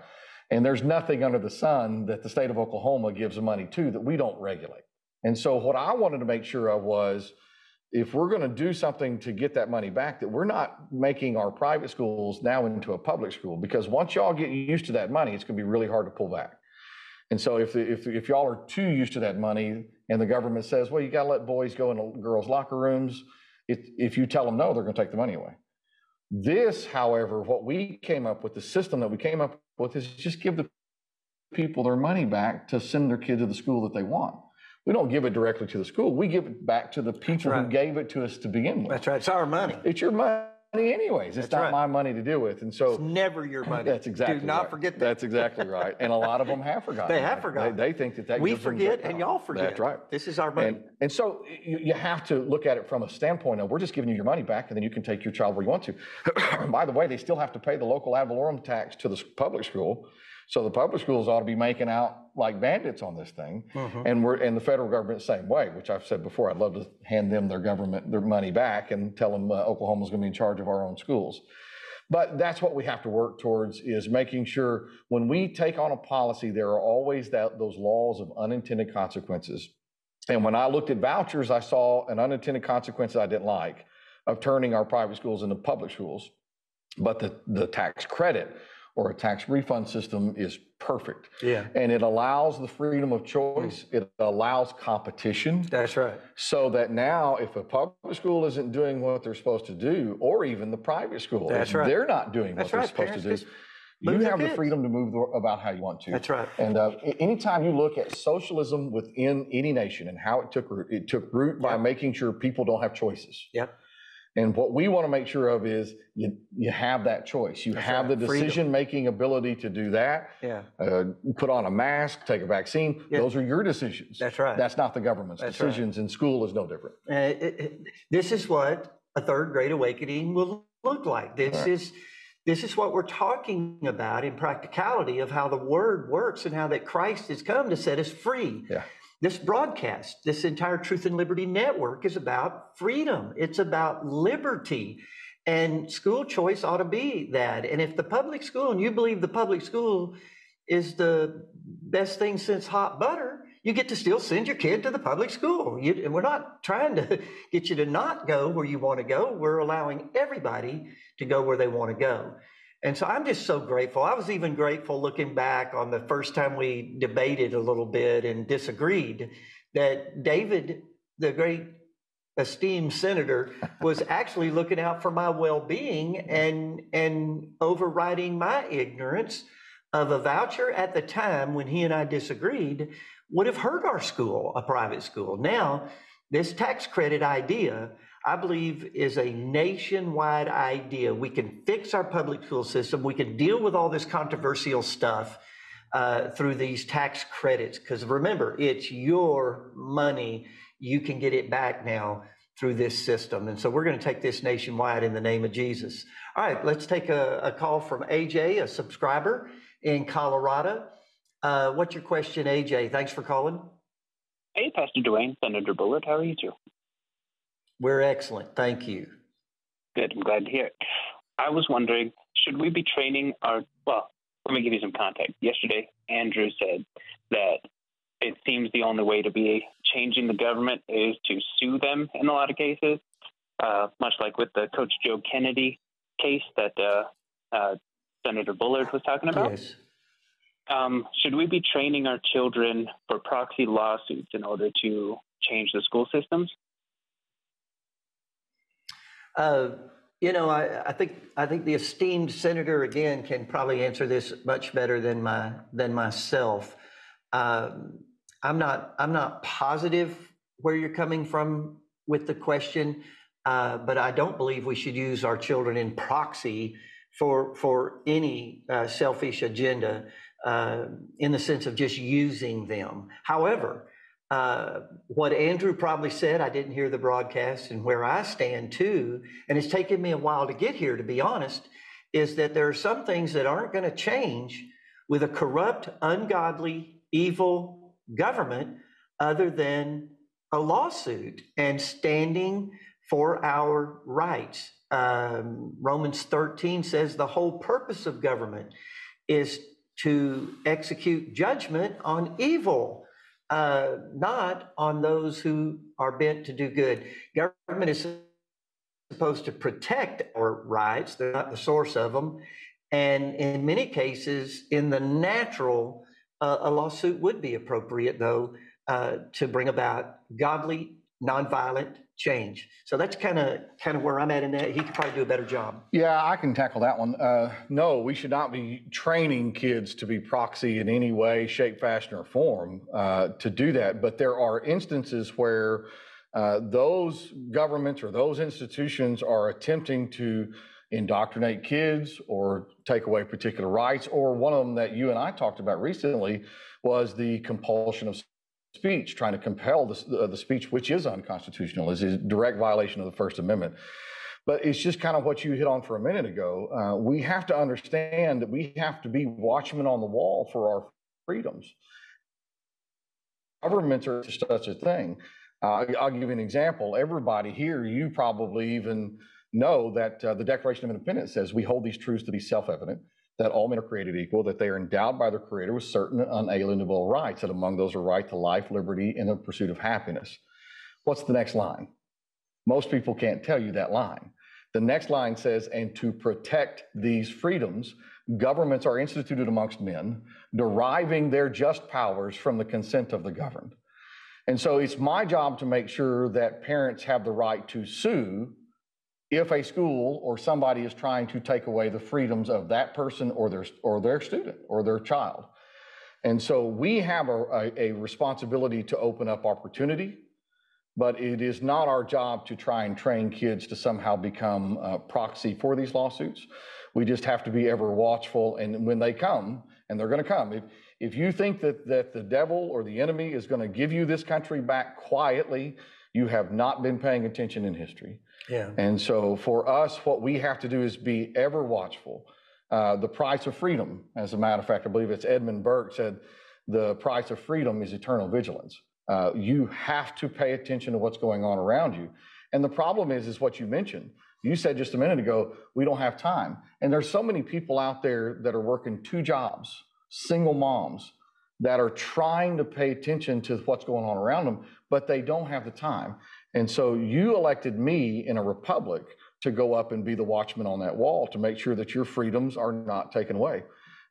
And there's nothing under the sun that the state of Oklahoma gives money to that we don't regulate. And so, what I wanted to make sure of was if we're going to do something to get that money back, that we're not making our private schools now into a public school because once y'all get used to that money, it's going to be really hard to pull back. And so if, if, if y'all are too used to that money and the government says, well, you got to let boys go in girls' locker rooms, if, if you tell them no, they're going to take the money away. This, however, what we came up with, the system that we came up with is just give the people their money back to send their kid to the school that they want. We don't give it directly to the school. We give it back to the people right. who gave it to us to begin with. That's right. It's our money. It's your money money anyways. It's That's not right. my money to deal with. And so it's never your money. That's exactly Do not right. forget that. That's exactly right. And a lot of them have forgotten. they have forgotten. They, they, think that that we forget and y'all forget. That's right. This is our money. And, and so you, you, have to look at it from a standpoint of we're just giving you your money back, and then you can take your child where you want to. By the way, they still have to pay the local ad valorem tax to the public school. So the public schools ought to be making out like bandits on this thing, mm-hmm. and we're and the federal government the same way. Which I've said before, I'd love to hand them their government their money back and tell them uh, Oklahoma's going to be in charge of our own schools. But that's what we have to work towards is making sure when we take on a policy, there are always that, those laws of unintended consequences. And when I looked at vouchers, I saw an unintended consequence I didn't like of turning our private schools into public schools. But the, the tax credit or a tax refund system is perfect. Yeah. And it allows the freedom of choice, it allows competition. That's right. So that now, if a public school isn't doing what they're supposed to do, or even the private school, That's right. they're not doing That's what right. they're supposed Parents to do, you have the freedom to move about how you want to. That's right. And uh, anytime you look at socialism within any nation and how it took root, it took root by making sure people don't have choices. Yep. And what we want to make sure of is you, you have that choice. You That's have right. the decision making ability to do that. Yeah. Uh, put on a mask, take a vaccine. Yeah. Those are your decisions. That's right. That's not the government's That's right. decisions, and school is no different. Uh, it- it- this is what a third great awakening will look like. This Right. is this is what we're talking about in practicality of how the word works and how that Christ has come to set us free. Yeah. This broadcast, this entire Truth and Liberty Network is about freedom. It's about liberty. And school choice ought to be that. And if the public school, and you believe the public school is the best thing since hot butter, you get to still send your kid to the public school. You, and we're not trying to get you to not go where you want to go. We're allowing everybody to go where they want to go. And so I'm just so grateful. I was even grateful looking back on the first time we debated a little bit and disagreed that David, the great esteemed senator, was actually looking out for my well-being and and overriding my ignorance of a voucher at the time when he and I disagreed would have hurt our school, a private school. Now, this tax credit idea, I believe, is a nationwide idea. We can fix our public school system. We can deal with all this controversial stuff uh, through these tax credits. Because remember, it's your money. You can get it back now through this system. And so we're going to take this nationwide in the name of Jesus. All right, let's take a, a call from AJ, a subscriber in Colorado. Uh, what's your question, AJ? Thanks for calling. Hey, Pastor Duane, Senator Bullard, how are you two? We're excellent. Thank you. Good, I'm glad to hear it. I was wondering, should we be training our, well, let me give you some context. Yesterday, Andrew said that it seems the only way to be changing the government is to sue them in a lot of cases, uh, much like with the Coach Joe Kennedy case that uh, uh, Senator Bullard was talking about. Yes. Um, should we be training our children for proxy lawsuits in order to change the school systems? Uh, you know, I, I think I think the esteemed senator again can probably answer this much better than my than myself. Um, I'm not I'm not positive where you're coming from with the question, uh, but I don't believe we should use our children in proxy for for any uh, selfish agenda uh, in the sense of just using them. However, uh, what Andrew probably said, I didn't hear the broadcast, and where I stand too, and it's taken me a while to get here, to be honest, is that there are some things that aren't going to change with a corrupt, ungodly, evil government other than a lawsuit and standing for our rights. Um, Romans 13 says the whole purpose of government is to execute judgment on evil uh, not on those who are bent to do good. Government is supposed to protect our rights, they're not the source of them. And in many cases, in the natural, uh, a lawsuit would be appropriate, though, uh, to bring about godly, nonviolent change. So that's kind of kind of where I'm at in that. He could probably do a better job. Yeah, I can tackle that one. Uh, no, we should not be training kids to be proxy in any way, shape, fashion, or form uh, to do that. But there are instances where uh, those governments or those institutions are attempting to indoctrinate kids or take away particular rights. Or one of them that you and I talked about recently was the compulsion of speech, trying to compel the, the speech, which is unconstitutional, is a direct violation of the First Amendment. But it's just kind of what you hit on for a minute ago. Uh, we have to understand that we have to be watchmen on the wall for our freedoms. Governments are such a thing. Uh, I'll give you an example. Everybody here, you probably even know that uh, the Declaration of Independence says we hold these truths to be self evident that all men are created equal, that they are endowed by their Creator with certain unalienable rights, and among those are right to life, liberty, and the pursuit of happiness. What's the next line? Most people can't tell you that line. The next line says, and to protect these freedoms, governments are instituted amongst men, deriving their just powers from the consent of the governed. And so it's my job to make sure that parents have the right to sue if a school or somebody is trying to take away the freedoms of that person or their, or their student or their child. And so we have a, a, responsibility to open up opportunity, but it is not our job to try and train kids to somehow become a proxy for these lawsuits. We just have to be ever watchful. And when they come, and they're going to come, if, if you think that, that the devil or the enemy is going to give you this country back quietly, you have not been paying attention in history. Yeah. And so for us, what we have to do is be ever watchful. Uh, the price of freedom, as a matter of fact, I believe it's Edmund Burke said, the price of freedom is eternal vigilance. Uh, you have to pay attention to what's going on around you. And the problem is, is what you mentioned. You said just a minute ago, we don't have time. And there's so many people out there that are working two jobs, single moms, that are trying to pay attention to what's going on around them, but they don't have the time. And so you elected me in a republic to go up and be the watchman on that wall to make sure that your freedoms are not taken away.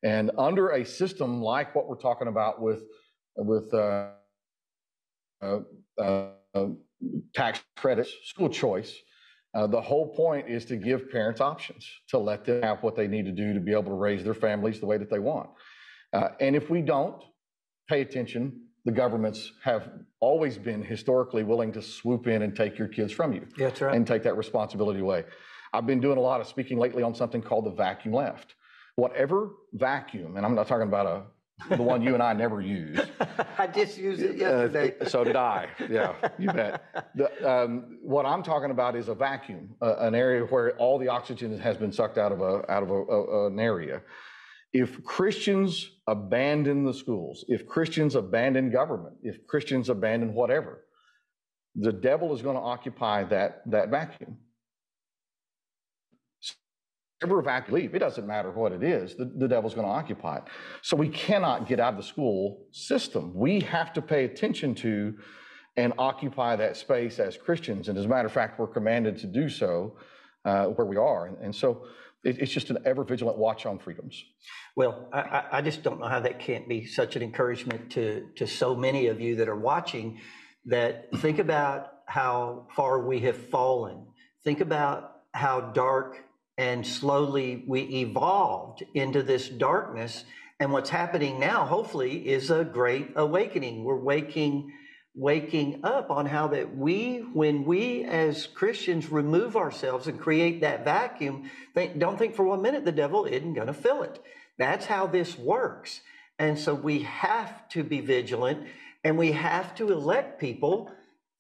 And under a system like what we're talking about with with uh, uh, uh, tax credits, school choice, uh, the whole point is to give parents options to let them have what they need to do to be able to raise their families the way that they want. Uh, and if we don't pay attention, the governments have always been historically willing to swoop in and take your kids from you. Yeah, that's right. And take that responsibility away. I've been doing a lot of speaking lately on something called the vacuum left. Whatever vacuum, and I'm not talking about a the one you and I never use. I just used it yesterday. Uh, so did I. Yeah, you bet. The, um, what I'm talking about is a vacuum, uh, an area where all the oxygen has been sucked out of a out of a, a, an area if Christians abandon the schools, if Christians abandon government, if Christians abandon whatever, the devil is going to occupy that, that vacuum. Ever vacuum leave, it doesn't matter what it is, the, the devil's going to occupy it. So we cannot get out of the school system. We have to pay attention to and occupy that space as Christians. And as a matter of fact, we're commanded to do so uh, where we are. And, and so it, it's just an ever vigilant watch on freedoms. Well, I, I just don't know how that can't be such an encouragement to, to so many of you that are watching that think about how far we have fallen. Think about how dark and slowly we evolved into this darkness. And what's happening now, hopefully, is a great awakening. We're waking waking up on how that we, when we as Christians remove ourselves and create that vacuum, think, don't think for one minute the devil isn't going to fill it. That's how this works. And so we have to be vigilant and we have to elect people.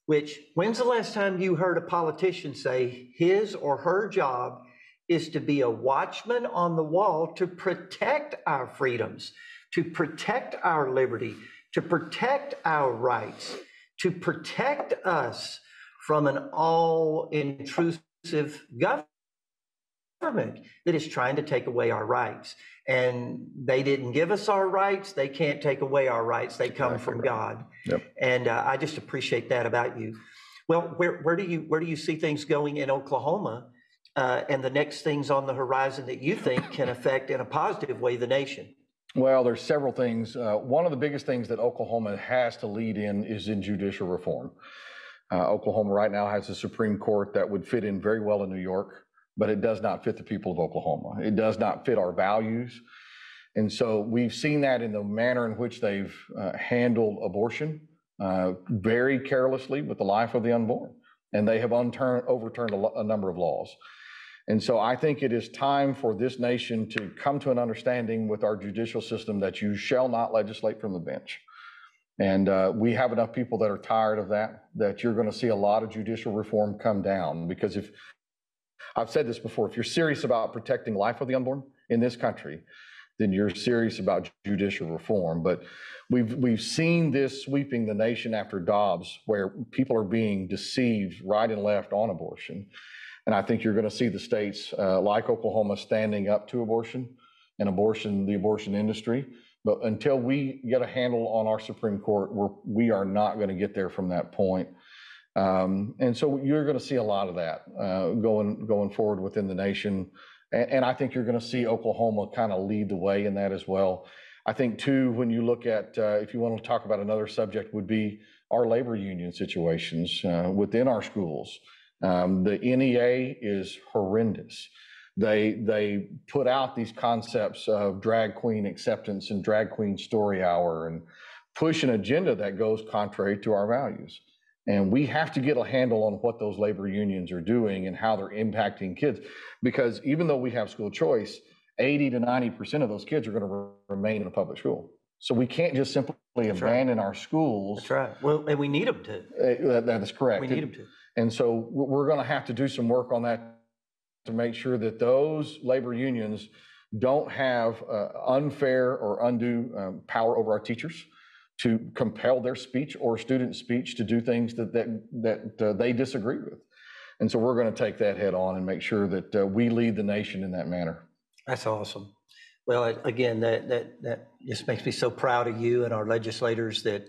Which, when's the last time you heard a politician say his or her job is to be a watchman on the wall to protect our freedoms, to protect our liberty, to protect our rights, to protect us from an all intrusive government that is trying to take away our rights. And they didn't give us our rights. They can't take away our rights. They come from God. Yep. And uh, I just appreciate that about you. Well, where, where do you where do you see things going in Oklahoma, uh, and the next things on the horizon that you think can affect in a positive way the nation? Well, there's several things. Uh, one of the biggest things that Oklahoma has to lead in is in judicial reform. Uh, Oklahoma right now has a Supreme Court that would fit in very well in New York, but it does not fit the people of Oklahoma. It does not fit our values. And so we've seen that in the manner in which they've uh, handled abortion uh, very carelessly with the life of the unborn. And they have overturned a, lo- a number of laws. And so I think it is time for this nation to come to an understanding with our judicial system that you shall not legislate from the bench. And uh, we have enough people that are tired of that, that you're going to see a lot of judicial reform come down. Because if I've said this before, if you're serious about protecting life of the unborn in this country, then you're serious about judicial reform. But we've we've seen this sweeping the nation after Dobbs, where people are being deceived right and left on abortion. And I think you're going to see the states uh, like Oklahoma standing up to abortion and abortion, the abortion industry. But until we get a handle on our Supreme Court, we're, we are not going to get there from that point. Um, and so you're going to see a lot of that uh, going going forward within the nation. And, and I think you're going to see Oklahoma kind of lead the way in that as well. I think too, when you look at, uh, if you want to talk about another subject, would be our labor union situations uh, within our schools. Um, the NEA is horrendous. They they put out these concepts of drag queen acceptance and drag queen story hour and push an agenda that goes contrary to our values. And we have to get a handle on what those labor unions are doing and how they're impacting kids. Because even though we have school choice, 80 to 90% of those kids are going to re- remain in a public school. So we can't just simply That's abandon right. our schools. That's right. Well, and we need them to. Uh, that, that is correct. We need them to. And so we're going to have to do some work on that to make sure that those labor unions don't have uh, unfair or undue um, power over our teachers to compel their speech or student speech to do things that that that uh, they disagree with. And so we're going to take that head on and make sure that uh, we lead the nation in that manner. That's awesome. Well, again, that that that just makes me so proud of you and our legislators that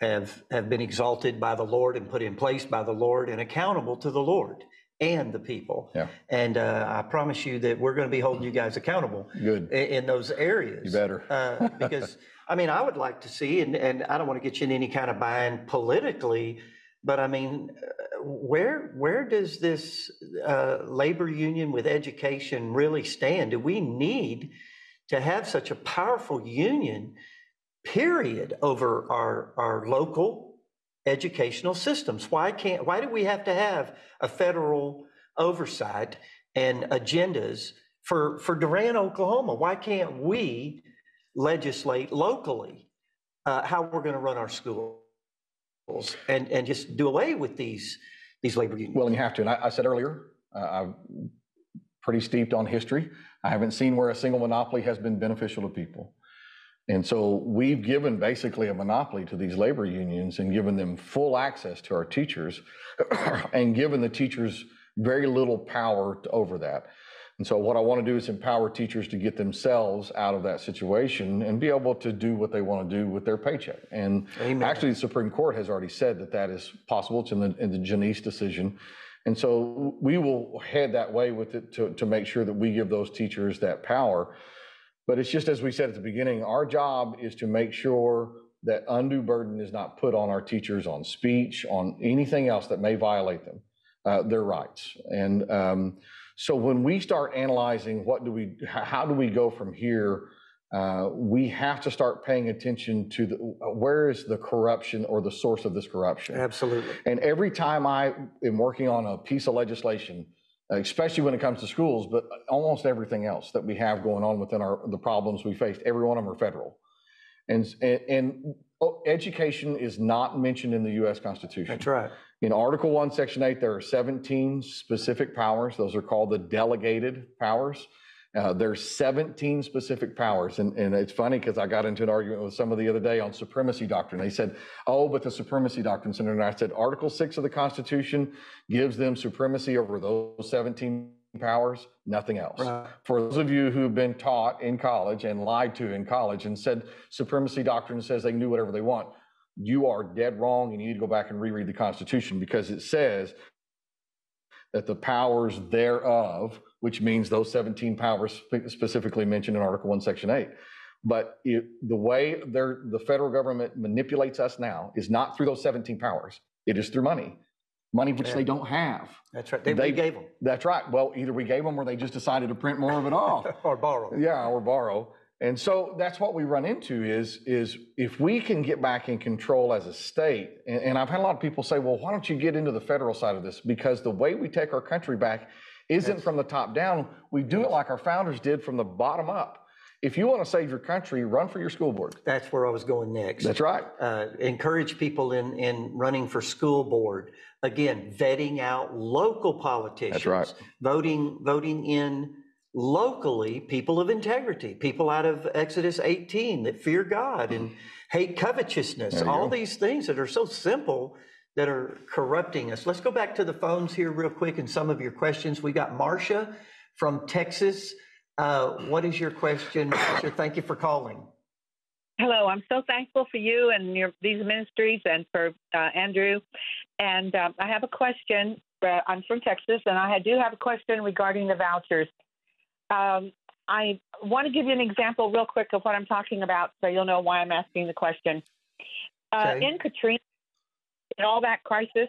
have have been exalted by the Lord and put in place by the Lord and accountable to the Lord and the people. Yeah. And uh, I promise you that we're going to be holding you guys accountable. Good. In, in those areas. You better. uh, because I mean, I would like to see, and, and I don't want to get you in any kind of bind politically, but I mean, uh, where where does this uh, labor union with education really stand? Do we need to have such a powerful union, period, over our our local educational systems? Why can't why do we have to have a federal oversight and agendas for for Durant, Oklahoma? Why can't we legislate locally uh, how we're going to run our schools and and just do away with these these labor unions? Well, you have to. And I, I said earlier, uh, I'm pretty steeped on history. I haven't seen where a single monopoly has been beneficial to people. And so we've given basically a monopoly to these labor unions and given them full access to our teachers and given the teachers very little power to, over that. And so what I want to do is empower teachers to get themselves out of that situation and be able to do what they want to do with their paycheck. And Amen. actually, the Supreme Court has already said that that is possible. It's in the, in the Janus decision. And so we will head that way with it to, to make sure that we give those teachers that power. But it's just as we said at the beginning, our job is to make sure that undue burden is not put on our teachers on speech, on anything else that may violate them, uh, their rights. And um, so when we start analyzing what do we, how do we go from here, uh, we have to start paying attention to the, where is the corruption or the source of this corruption. Absolutely. And every time I am working on a piece of legislation, especially when it comes to schools, but almost everything else that we have going on within our the problems we faced, every one of them are federal. And, and, and oh, education is not mentioned in the U.S. Constitution. That's right. In Article 1, Section 8, there are 17 specific powers. Those are called the delegated powers. Uh, there's 17 specific powers. And, and it's funny because I got into an argument with somebody the other day on supremacy doctrine. They said, oh, but the supremacy doctrine, Senator. And I said, Article 6 of the Constitution gives them supremacy over those 17 powers, nothing else. Right. For those of you who've been taught in college and lied to in college and said supremacy doctrine says they can do whatever they want, you are dead wrong and you need to go back and reread the Constitution because it says that the powers thereof, which means those 17 powers specifically mentioned in Article 1, Section 8. But it, the way the federal government manipulates us now is not through those 17 powers, it is through money. Money which yeah. they don't have. That's right. They, they gave them. That's right. Well, either we gave them or they just decided to print more of it off. or borrow. Yeah, or borrow. And so that's what we run into is, is if we can get back in control as a state, and, and, I've had a lot of people say, well, why don't you get into the federal side of this? Because the way we take our country back isn't from the top down. We do it like our founders did from the bottom up. If you want to save your country, run for your school board. That's where I was going next. That's right. Uh, encourage people in, in running for school board. Again, vetting out local politicians. That's right. Voting, voting in locally people of integrity, people out of Exodus 18 that fear God and hate covetousness, all go. these things that are so simple that are corrupting us. Let's go back to the phones here real quick and some of your questions. We got Marcia from Texas. Uh, what is your question, Marcia? Thank you for calling. Hello, I'm so thankful for you and your these ministries and for uh, Andrew. And um, I have a question. Uh, I'm from Texas, and I do have a question regarding the vouchers. Um, I want to give you an example real quick of what I'm talking about, so you'll know why I'm asking the question. Uh, okay. In Katrina, in all that crisis,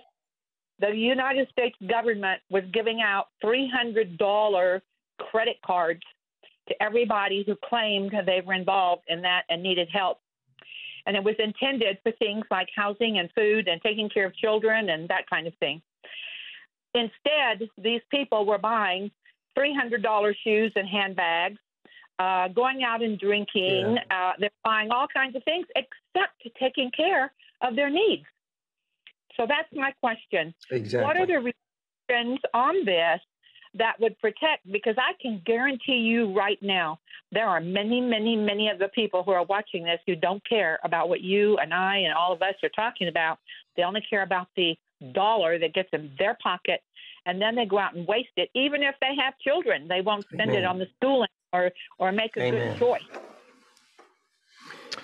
the United States government was giving out $300 credit cards to everybody who claimed they were involved in that and needed help. And it was intended for things like housing and food and taking care of children and that kind of thing. Instead, these people were buying $300 shoes and handbags, uh, going out and drinking. Yeah. Uh, they're buying all kinds of things except taking care of their needs. So that's my question. Exactly. What are the restrictions on this that would protect? Because I can guarantee you right now, there are many, many, many of the people who are watching this who don't care about what you and I and all of us are talking about. They only care about the dollar that gets in their pocket, and then they go out and waste it. Even if they have children, they won't spend Amen. it on the schooling or or make a Amen. good choice.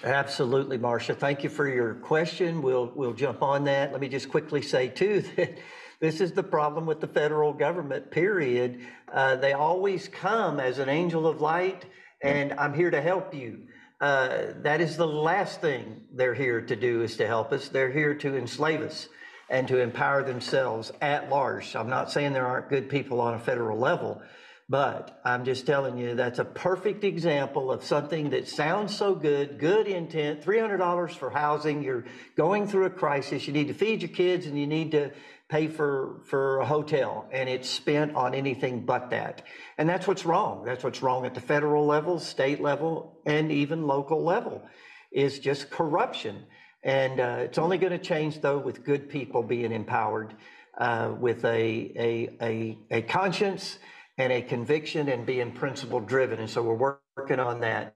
Absolutely, Marcia. Thank you for your question. We'll we'll jump on that. Let me just quickly say too that this is the problem with the federal government. Period. Uh, they always come as an angel of light, and I'm here to help you. Uh, that is the last thing they're here to do is to help us. They're here to enslave us and to empower themselves at large. I'm not saying there aren't good people on a federal level, but I'm just telling you that's a perfect example of something that sounds so good, good intent, $300 for housing. You're going through a crisis. You need to feed your kids and you need to pay for, for a hotel, and it's spent on anything but that. And that's what's wrong. That's what's wrong at the federal level, state level, and even local level is just corruption. And uh, it's only going to change, though, with good people being empowered uh, with a, a, a, a, conscience and a conviction and being principle driven. And so we're working on that.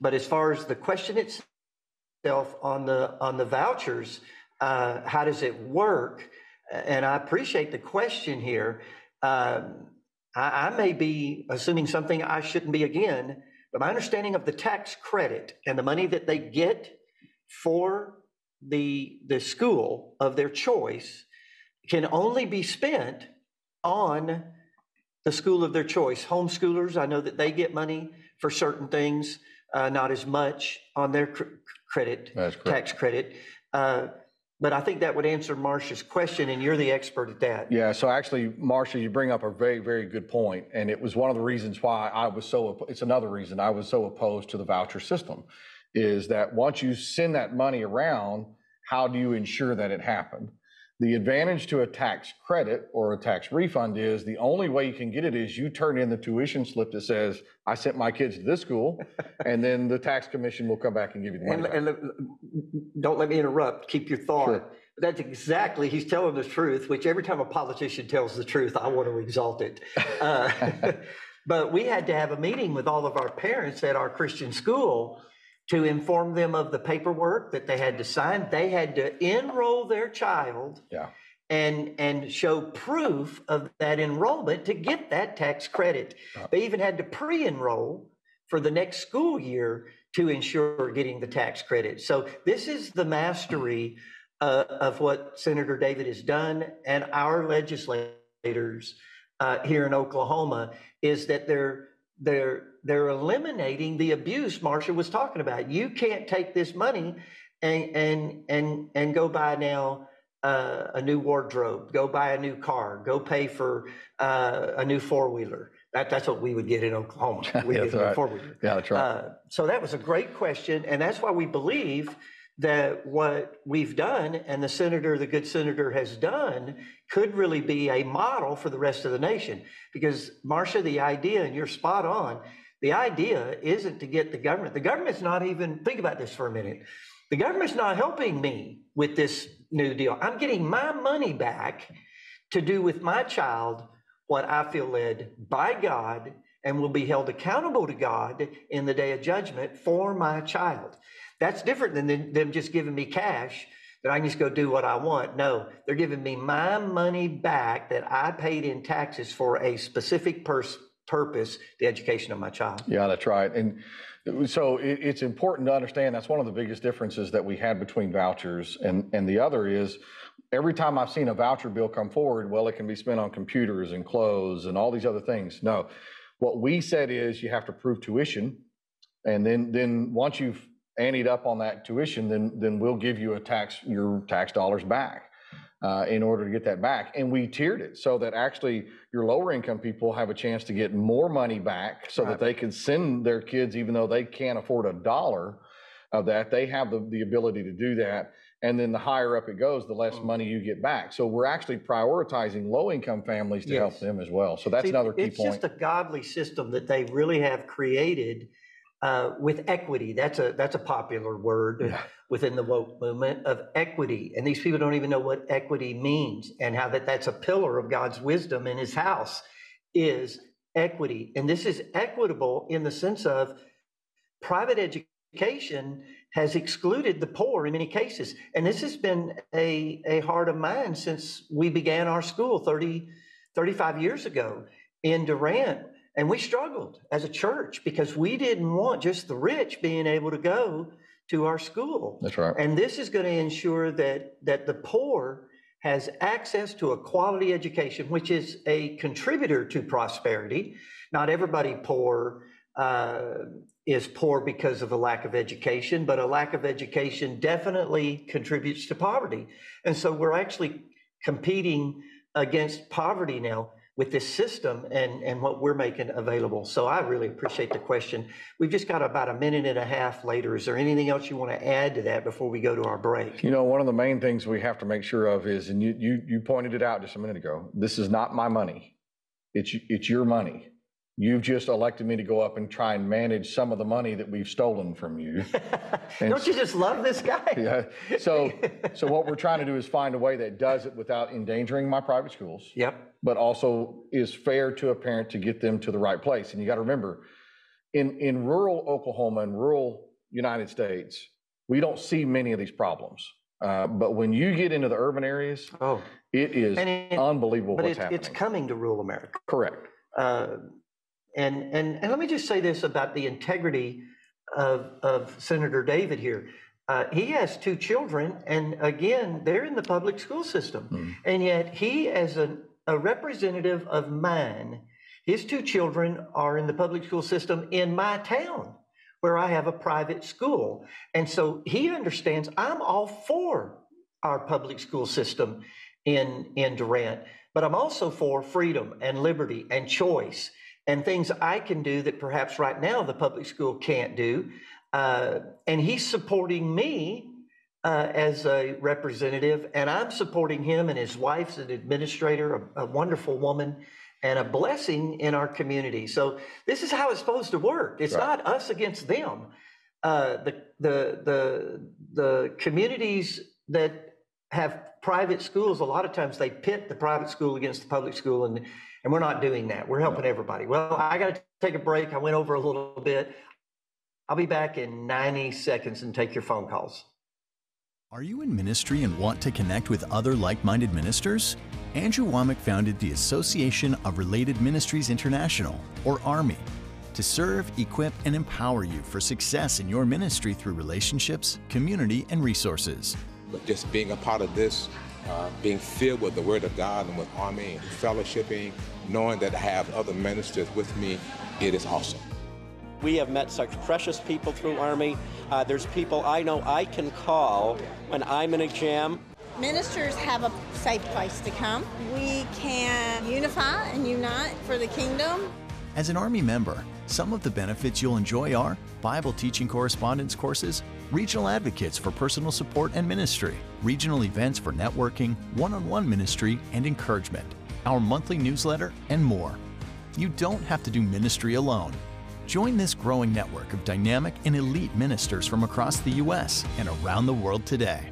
But as far as the question itself on the, on the vouchers, uh, how does it work? And I appreciate the question here. Um, I, I may be assuming something I shouldn't be again, but my understanding of the tax credit and the money that they get for the, the school of their choice can only be spent on the school of their choice. Homeschoolers, I know that they get money for certain things, uh, not as much on their cr- credit, tax credit. Uh, but I think that would answer Marcia's question, and you're the expert at that. Yeah. So actually, Marcia, you bring up a very, very good point, and it was one of the reasons why I was so. It's another reason I was so opposed to the voucher system is that once you send that money around, how do you ensure that it happened? The advantage to a tax credit or a tax refund is the only way you can get it is you turn in the tuition slip that says, I sent my kids to this school, and then the tax commission will come back and give you the money. And, and don't let me interrupt, keep your thought. Sure. That's exactly, he's telling the truth, which every time a politician tells the truth, I want to exalt it. Uh, but we had to have a meeting with all of our parents at our Christian school to inform them of the paperwork that they had to sign. They had to enroll their child yeah. and and show proof of that enrollment to get that tax credit. They even had to pre-enroll for the next school year to ensure getting the tax credit. So this is the mastery uh, of what Senator David has done and our legislators uh, here in Oklahoma is that they're they're they're eliminating the abuse Marcia was talking about. You can't take this money and and and and go buy now uh, a new wardrobe, go buy a new car, go pay for uh, a new four wheeler. That, that's what we would get in Oklahoma. We get right. four wheeler. Yeah, that's right. Uh, so that was a great question, and that's why we believe that what we've done and the senator, the good senator, has done could really be a model for the rest of the nation. Because, Marcia, the idea, and you're spot on, the idea isn't to get the government. The government's not even, think about this for a minute. The government's not helping me with this new deal. I'm getting my money back to do with my child what I feel led by God and will be held accountable to God in the day of judgment for my child. That's different than them just giving me cash that I can just go do what I want. No, they're giving me my money back that I paid in taxes for a specific pers- purpose, the education of my child. Yeah, that's right. And so it, it's important to understand that's one of the biggest differences that we had between vouchers and, and the other is every time I've seen a voucher bill come forward, well, it can be spent on computers and clothes and all these other things. No, what we said is you have to prove tuition. And then, then once you've anteed up on that tuition, then, then we'll give you a tax, your tax dollars back. Uh, in order to get that back. And we tiered it so that actually your lower income people have a chance to get more money back so right. that they can send their kids, even though they can't afford a dollar of that, they have the, the ability to do that. And then the higher up it goes, the less mm. money you get back. So we're actually prioritizing low income families to yes. help them as well. So that's See, another key it's point. It's just a godly system that they really have created uh, with equity. That's a that's a popular word yeah. within the woke movement of equity. And these people don't even know what equity means and how that that's a pillar of God's wisdom in His house is equity. And this is equitable in the sense of private education has excluded the poor in many cases. And this has been a, a heart of mine since we began our school 30, 35 years ago in Durant and we struggled as a church because we didn't want just the rich being able to go to our school. That's right. And this is going to ensure that that the poor has access to a quality education, which is a contributor to prosperity. Not everybody poor uh, is poor because of a lack of education, but a lack of education definitely contributes to poverty. And so we're actually competing against poverty now with this system and, and what we're making available. So I really appreciate the question. We've just got about a minute and a half later. Is there anything else you want to add to that before we go to our break? You know, one of the main things we have to make sure of is, and you, you, you pointed it out just a minute ago, this is not my money. It's, it's your money. You've just elected me to go up and try and manage some of the money that we've stolen from you. Don't you just love this guy? yeah. So, so what we're trying to do is find a way that does it without endangering my private schools. Yep. But also is fair to a parent to get them to the right place. And you got to remember, in in rural Oklahoma and rural United States, we don't see many of these problems. Uh, but when you get into the urban areas, oh, it is it, unbelievable but what's it, happening. It's coming to rural America. Correct. Uh, and, and, and let me just say this about the integrity of, of Senator David here. Uh, he has two children, and again, they're in the public school system. Mm. And yet, he, as a, a representative of mine, his two children are in the public school system in my town where I have a private school. And so he understands I'm all for our public school system in, in Durant, but I'm also for freedom and liberty and choice and things I can do that perhaps right now the public school can't do. Uh, and he's supporting me uh, as a representative, and I'm supporting him and his wife's an administrator, a, a, wonderful woman, and a blessing in our community. So this is how it's supposed to work. It's right. not us against them. Uh, the the the the communities that have private schools, a lot of times they pit the private school against the public school, and and we're not doing that. We're helping everybody. Well, I got to take a break. I went over a little bit. I'll be back in 90 seconds and take your phone calls. Are you in ministry and want to connect with other like minded ministers? Andrew Wommack founded the Association of Related Ministries International, or ARMY, to serve, equip, and empower you for success in your ministry through relationships, community, and resources. But just being a part of this, uh, being filled with the Word of God and with Army, and fellowshipping, knowing that I have other ministers with me, it is awesome. We have met such precious people through Army. Uh, there's people I know I can call when I'm in a jam. Ministers have a safe place to come. We can unify and unite for the kingdom. As an Army member, some of the benefits you'll enjoy are Bible teaching correspondence courses, regional advocates for personal support and ministry, regional events for networking, one on one ministry and encouragement, our monthly newsletter, and more. You don't have to do ministry alone. Join this growing network of dynamic and elite ministers from across the U.S. and around the world today.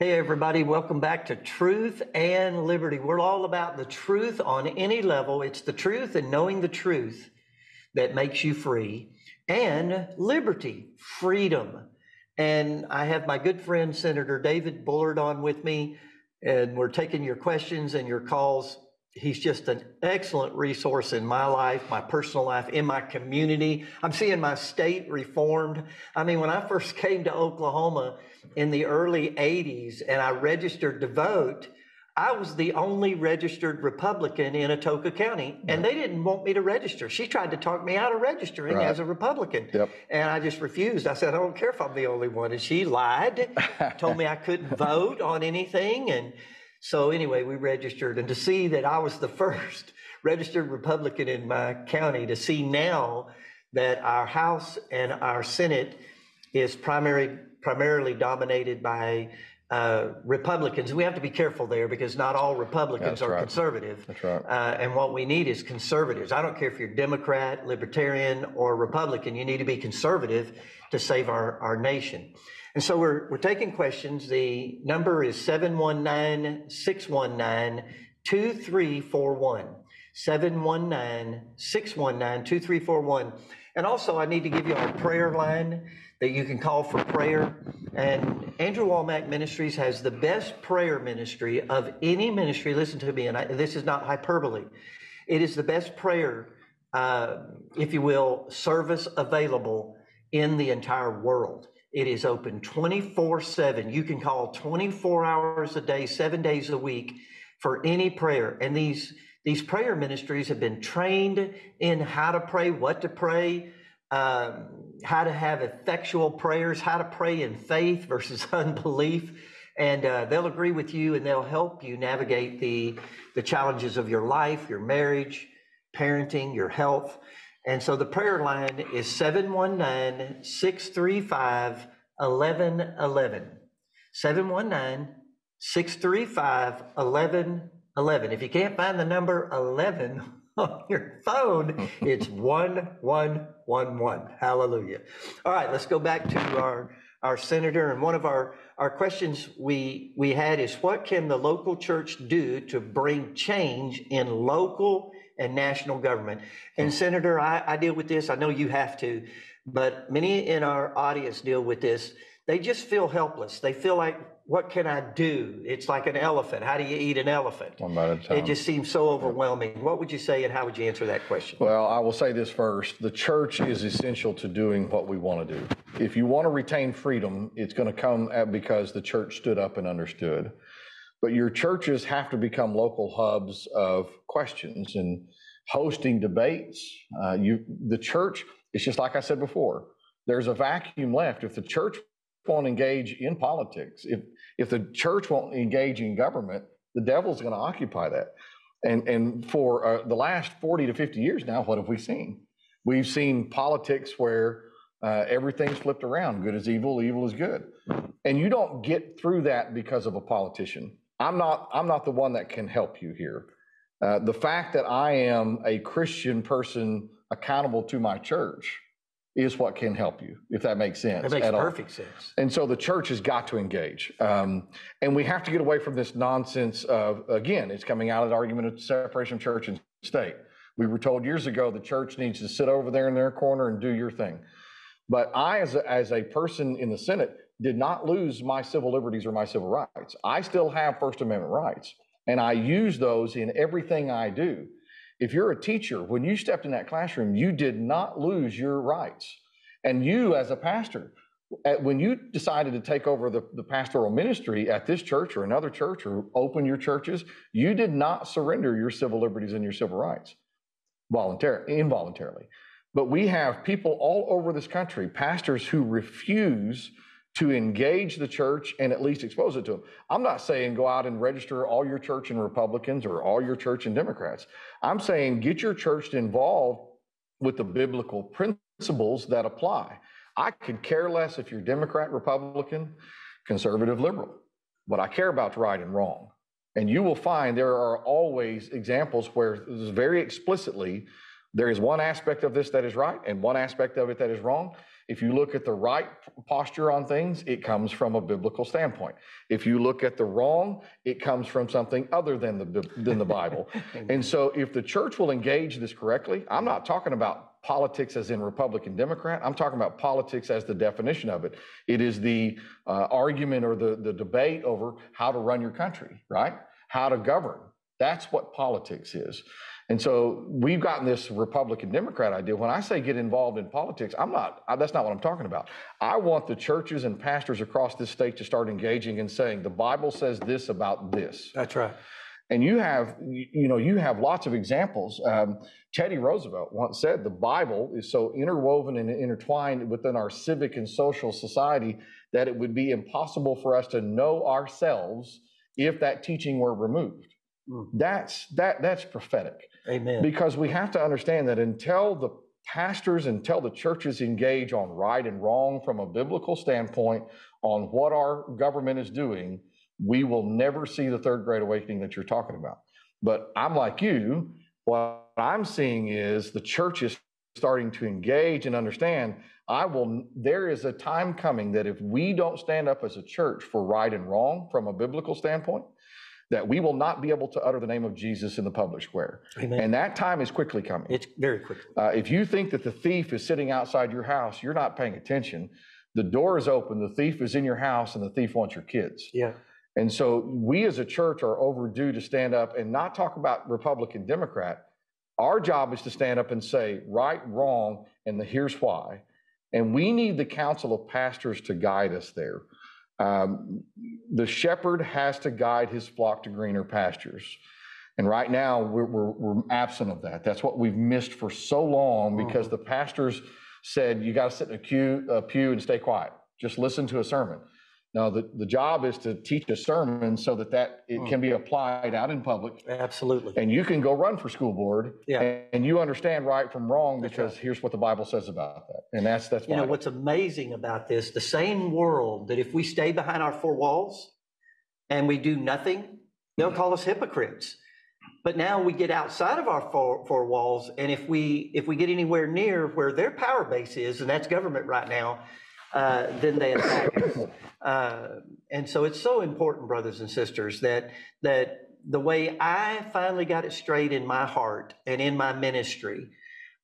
Hey, everybody, welcome back to Truth and Liberty. We're all about the truth on any level. It's the truth and knowing the truth that makes you free, and liberty, freedom. And I have my good friend, Senator David Bullard, on with me, and we're taking your questions and your calls he's just an excellent resource in my life, my personal life, in my community. I'm seeing my state reformed. I mean, when I first came to Oklahoma in the early 80s and I registered to vote, I was the only registered Republican in Atoka County, and they didn't want me to register. She tried to talk me out of registering right. as a Republican. Yep. And I just refused. I said, I don't care if I'm the only one. And she lied, told me I couldn't vote on anything. And so anyway, we registered, and to see that I was the first registered Republican in my county, to see now that our House and our Senate is primary, primarily dominated by uh, Republicans. We have to be careful there because not all Republicans That's are right. conservative. That's right. Uh, and what we need is conservatives. I don't care if you're Democrat, Libertarian, or Republican. You need to be conservative to save our, our nation. And so we're, we're taking questions. The number is 719 619 2341. 719 619 2341. And also, I need to give you our prayer line that you can call for prayer. And Andrew Wommack Ministries has the best prayer ministry of any ministry. Listen to me, and I, this is not hyperbole. It is the best prayer, uh, if you will, service available in the entire world. It is open 24 7. You can call 24 hours a day, seven days a week for any prayer. And these, these prayer ministries have been trained in how to pray, what to pray, um, how to have effectual prayers, how to pray in faith versus unbelief. And uh, they'll agree with you and they'll help you navigate the, the challenges of your life, your marriage, parenting, your health. And so the prayer line is 719 635 1111. 719 635 1111. If you can't find the number 11 on your phone, it's 1111. Hallelujah. All right, let's go back to our, our senator. And one of our, our questions we, we had is what can the local church do to bring change in local and national government. And Senator, I, I deal with this. I know you have to, but many in our audience deal with this. They just feel helpless. They feel like, what can I do? It's like an elephant. How do you eat an elephant? One bite at a time. It just seems so overwhelming. What would you say, and how would you answer that question? Well, I will say this first. The church is essential to doing what we want to do. If you want to retain freedom, it's going to come because the church stood up and understood. But your churches have to become local hubs of questions and hosting debates. Uh, you, the church, it's just like I said before, there's a vacuum left. If the church won't engage in politics, if, if the church won't engage in government, the devil's going to occupy that. And, and for uh, the last 40 to 50 years now, what have we seen? We've seen politics where uh, everything's flipped around. Good is evil, evil is good. And you don't get through that because of a politician. I'm not, I'm not the one that can help you here. Uh, the fact that I am a Christian person accountable to my church is what can help you, if that makes sense. It makes perfect all. sense. And so the church has got to engage. Um, and we have to get away from this nonsense of, again, it's coming out of the argument of separation of church and state. We were told years ago the church needs to sit over there in their corner and do your thing. But I, as a, as a person in the Senate, did not lose my civil liberties or my civil rights. I still have First Amendment rights, and I use those in everything I do. If you're a teacher, when you stepped in that classroom, you did not lose your rights. And you, as a pastor, eh, when you decided to take over the, the pastoral ministry at this church or another church or open your churches, you did not surrender your civil liberties and your civil rights voluntarily, involuntarily. But we have people all over this country, pastors who refuse to engage the church and at least expose it to them. I'm not saying go out and register all your church and Republicans or all your church and Democrats. I'm saying get your church involved with the biblical principles that apply. I could care less if you're Democrat, Republican, conservative, liberal. What I care about is right and wrong. And you will find there are always examples where very explicitly there is one aspect of this that is right and one aspect of it that is wrong. If you look at the right posture on things, it comes from a biblical standpoint. If you look at the wrong, it comes from something other than the than the Bible. and so if the church will engage this correctly, I'm not talking about politics as in Republican Democrat. I'm talking about politics as the definition of it. It is the uh, argument or the, the debate over how to run your country, right? How to govern. That's what politics is. And so we've gotten this Republican Democrat idea. When I say get involved in politics, I'm not, that's not what I'm talking about. I want the churches and pastors across this state to start engaging and saying, the Bible says this about this. That's right. And you have, you know, you have lots of examples. Um, Teddy Roosevelt once said the Bible is so interwoven and intertwined within our civic and social society that it would be impossible for us to know ourselves if that teaching were removed. Mm. That's that that's prophetic. Amen. Because we have to understand that until the pastors, until the churches engage on right and wrong from a biblical standpoint on what our government is doing, we will never see the third great awakening that you're talking about. But I'm like you, what I'm seeing is the church is starting to engage and understand I will there is a time coming that if we don't stand up as a church for right and wrong from a biblical standpoint, that we will not be able to utter the name of Jesus in the public square. Amen. And that time is quickly coming. It's very quickly. Uh, if you think that the thief is sitting outside your house, you're not paying attention. The door is open, the thief is in your house, and the thief wants your kids. Yeah. And so we as a church are overdue to stand up and not talk about Republican, Democrat. Our job is to stand up and say right, wrong, and the here's why. And we need the council of pastors to guide us there. Um, the shepherd has to guide his flock to greener pastures. And right now, we're, we're, we're absent of that. That's what we've missed for so long because mm-hmm. the pastors said, you got to sit in a, queue, a pew and stay quiet. Just listen to a sermon. Now, the, the job is to teach a sermon so that, that it can be applied out in public. Absolutely. And you can go run for school board yeah. and, and you understand right from wrong because right. here's what the Bible says about that. And that's that's You know, what's amazing about this, the same world that if we stay behind our four walls and we do nothing, they'll call us hypocrites. But now we get outside of our four, four walls, and if we if we get anywhere near where their power base is, and that's government right now, uh, then they attack us. Uh, and so it's so important, brothers and sisters, that that the way I finally got it straight in my heart and in my ministry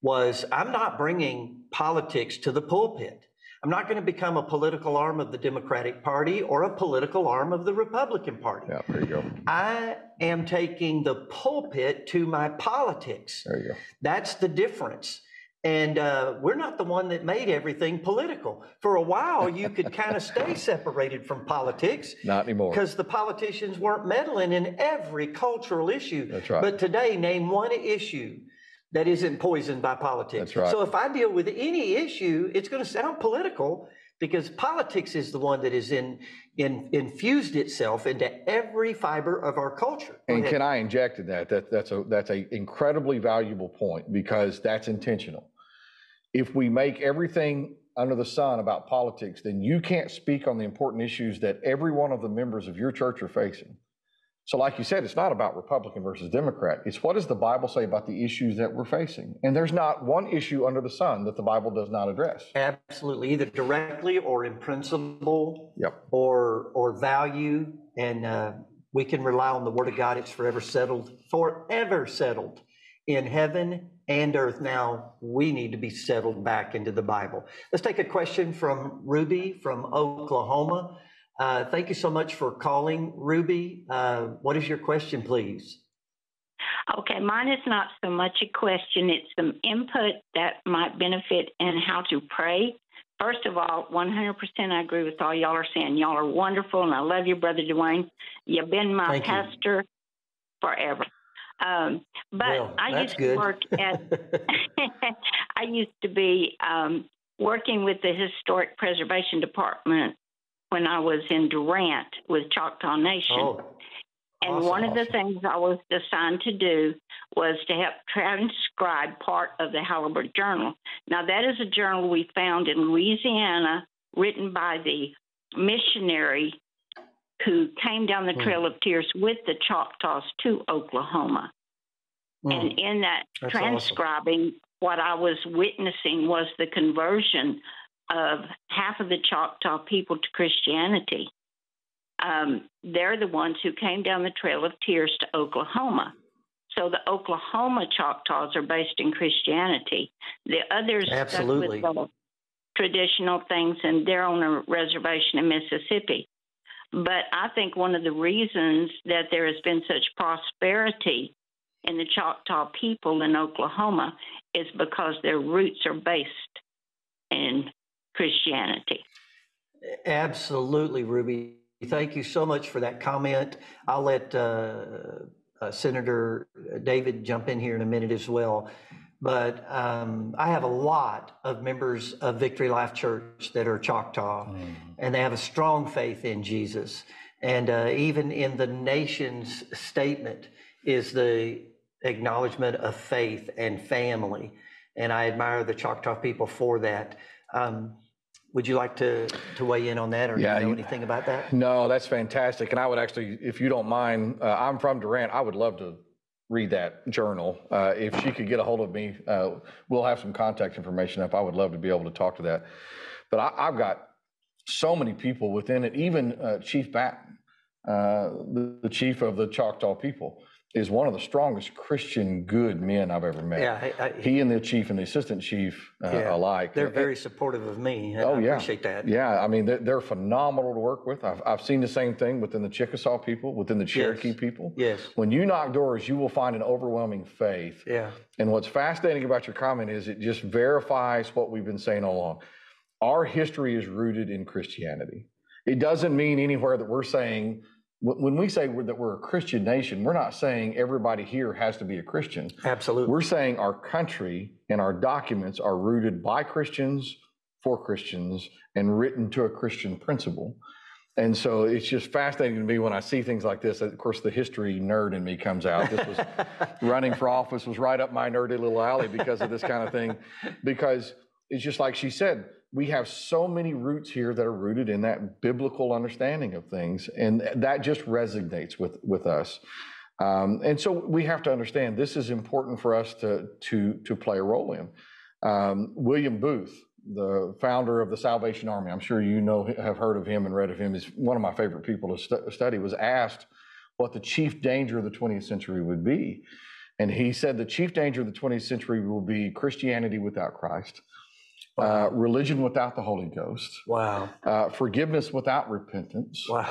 was I'm not bringing politics to the pulpit. I'm not going to become a political arm of the Democratic Party or a political arm of the Republican Party. Yeah, there you go. I am taking the pulpit to my politics. There you go. That's the difference. And uh, we're not the one that made everything political. For a while, you could kind of stay separated from politics. Not anymore. Because the politicians weren't meddling in every cultural issue. That's right. But today, name one issue that isn't poisoned by politics. That's right. So if I deal with any issue, it's going to sound political because politics is the one that is in, in infused itself into every fiber of our culture. Go and ahead. can I inject in that? that that's a that's a incredibly valuable point because that's intentional if we make everything under the sun about politics, then you can't speak on the important issues that every one of the members of your church are facing. So, like you said, it's not about Republican versus Democrat. It's what does the Bible say about the issues that we're facing? And there's not one issue under the sun that the Bible does not address. Absolutely, either directly or in principle yep. or, or value. And uh, we can rely on the Word of God. It's forever settled, forever settled in heaven and earth now, we need to be settled back into the Bible. Let's take a question from Ruby from Oklahoma. Uh, thank you so much for calling, Ruby. Uh, what is your question, please? Okay, mine is not so much a question, it's some input that might benefit in how to pray. First of all, 100% I agree with all y'all are saying. Y'all are wonderful, and I love you, Brother Duane. You've been my Thank pastor you. forever. Um, but well, I used to work at, I used to be um, working with the Historic Preservation Department when I was in Durant with Choctaw Nation. Oh, and awesome, one of the things I was assigned to do was to help transcribe part of the Halliburton Journal. Now, that is a journal we found in Louisiana, written by the missionary who came down the Hmm. Trail of Tears with the Choctaws to Oklahoma. Hmm. And in that That's awesome. transcribing, what I was witnessing was the conversion of half of the Choctaw people to Christianity. Um, they're the ones who came down the Trail of Tears to Oklahoma. So the Oklahoma Choctaws are based in Christianity. The others stuck Absolutely. with the traditional things, and they're on a reservation in Mississippi. But I think one of the reasons that there has been such prosperity in the Choctaw people in Oklahoma is because their roots are based in Christianity. Absolutely, Ruby. Thank you so much for that comment. I'll let uh, uh, Senator David jump in here in a minute as well. But um, I have a lot of members of Victory Life Church that are Choctaw, and they have a strong faith in Jesus. And uh, even in the nation's statement is the acknowledgement of faith and family. And I admire the Choctaw people for that. Um, would you like to, to weigh in on that or Yeah, do you know you- anything about that? No, that's fantastic. And I would actually, if you don't mind, uh, I'm from Durant. I would love to read that journal. Uh, if she could get a hold of me, uh, we'll have some contact information up. I would love to be able to talk to that. But I, I've got so many people within it, even uh, Chief Batton, uh, the, the chief of the Choctaw people, is one of the strongest Christian good men I've ever met. Yeah, I- I- he and the chief and the assistant chief uh, Yeah, alike. They're very supportive of me. Oh I yeah, appreciate that. Yeah, I mean they're, they're phenomenal to work with. I've I've seen the same thing within the Chickasaw people, within the Cherokee people. Yes. When you knock doors, you will find an overwhelming faith. Yeah. And what's fascinating about your comment is it just verifies what we've been saying all along. Our history is rooted in Christianity. It doesn't mean anywhere that we're saying when we say we're, that we're a Christian nation, we're not saying everybody here has to be a Christian. Absolutely. We're saying our country and our documents are rooted by Christians for Christians and written to a Christian principle. And so it's just fascinating to me when I see things like this. Of course, the history nerd in me comes out. This was running for office was right up my nerdy little alley because of this kind of thing. Because it's just like she said, we have so many roots here that are rooted in that biblical understanding of things, and that just resonates with with us. Um, and so we have to understand this is important for us to to to play a role in. Um, William Booth, the founder of the Salvation Army, I'm sure you know have heard of him and read of him. He's one of my favorite people to stu- study. Was asked what the chief danger of the 20th century would be, and he said the chief danger of the 20th century will be Christianity without Christ, uh, religion without the Holy Ghost, Wow. uh, forgiveness without repentance, Wow.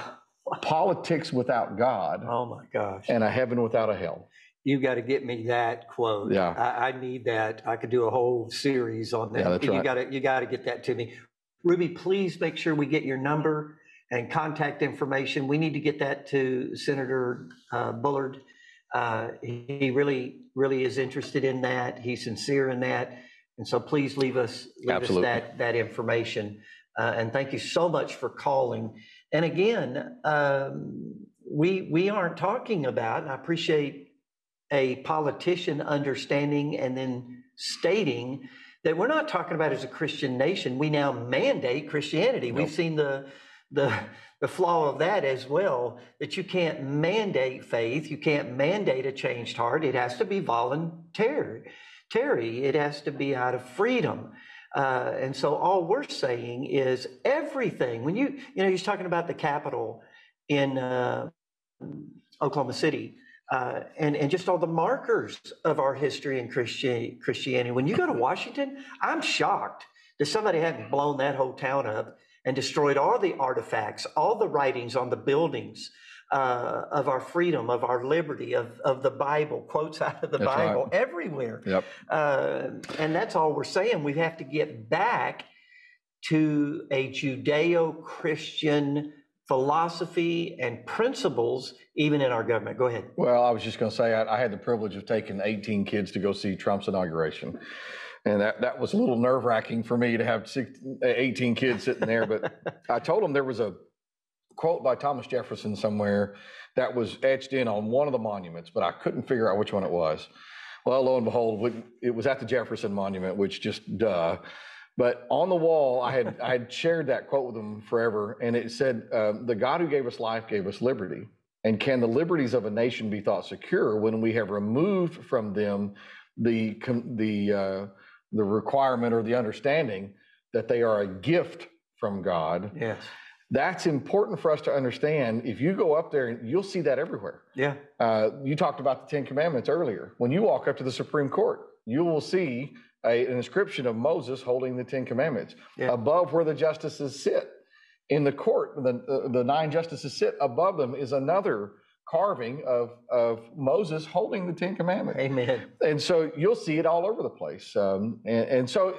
politics without God, Oh my gosh. and a heaven without a hell. You got to get me that quote. Yeah. I, I need that. I could do a whole series on that. Yeah, that's you right. got to you got to get that to me. Ruby, please make sure we get your number and contact information. We need to get that to Senator uh, Bullard. Uh, he really really is interested in that. He's sincere in that, and so please leave us leave Absolutely. us that that information. Uh, and thank you so much for calling. And again, um, we we aren't talking about. And I appreciate a politician understanding and then stating that we're not talking about as a Christian nation. We now mandate Christianity. We've seen the the the flaw of that as well. That you can't mandate faith. You can't mandate a changed heart. It has to be voluntary. Terry, it has to be out of freedom. Uh, and so all we're saying is everything. When you you know he's talking about the capitol in uh, Oklahoma City uh, and, and just all the markers of our history Christian, Christianity. When you go to Washington, I'm shocked that somebody hadn't blown that whole town up and destroyed all the artifacts, all the writings on the buildings uh, of our freedom, of our liberty, of, of the Bible, quotes out of the That's right. Bible everywhere. Yep. Uh, and that's all we're saying. We have to get back to a Judeo Christian philosophy and principles, even in our government. Go ahead. Well, I was just going to say I, I had the privilege of taking 18 kids to go see Trump's inauguration. And that, that was a little nerve wracking for me to have six, 18 kids sitting there. But I told them there was a quote by Thomas Jefferson somewhere that was etched in on one of the monuments, but I couldn't figure out which one it was. Well, lo and behold, it was at the Jefferson Monument, which just duh. But on the wall, I had I had shared that quote with them forever, and it said, um, "The God who gave us life gave us liberty, and can the liberties of a nation be thought secure when we have removed from them the the uh, the requirement or the understanding that they are a gift from God?" Yes. That's important for us to understand. If you go up there, you'll see that everywhere. Yeah. Uh, you talked about the Ten Commandments earlier. When you walk up to the Supreme Court, you will see a, an inscription of Moses holding the Ten Commandments yeah. above where the justices sit. In the court, the, uh, the nine justices sit above them is another carving of, of Moses holding the Ten Commandments. Amen. And so you'll see it all over the place. Um, and, and so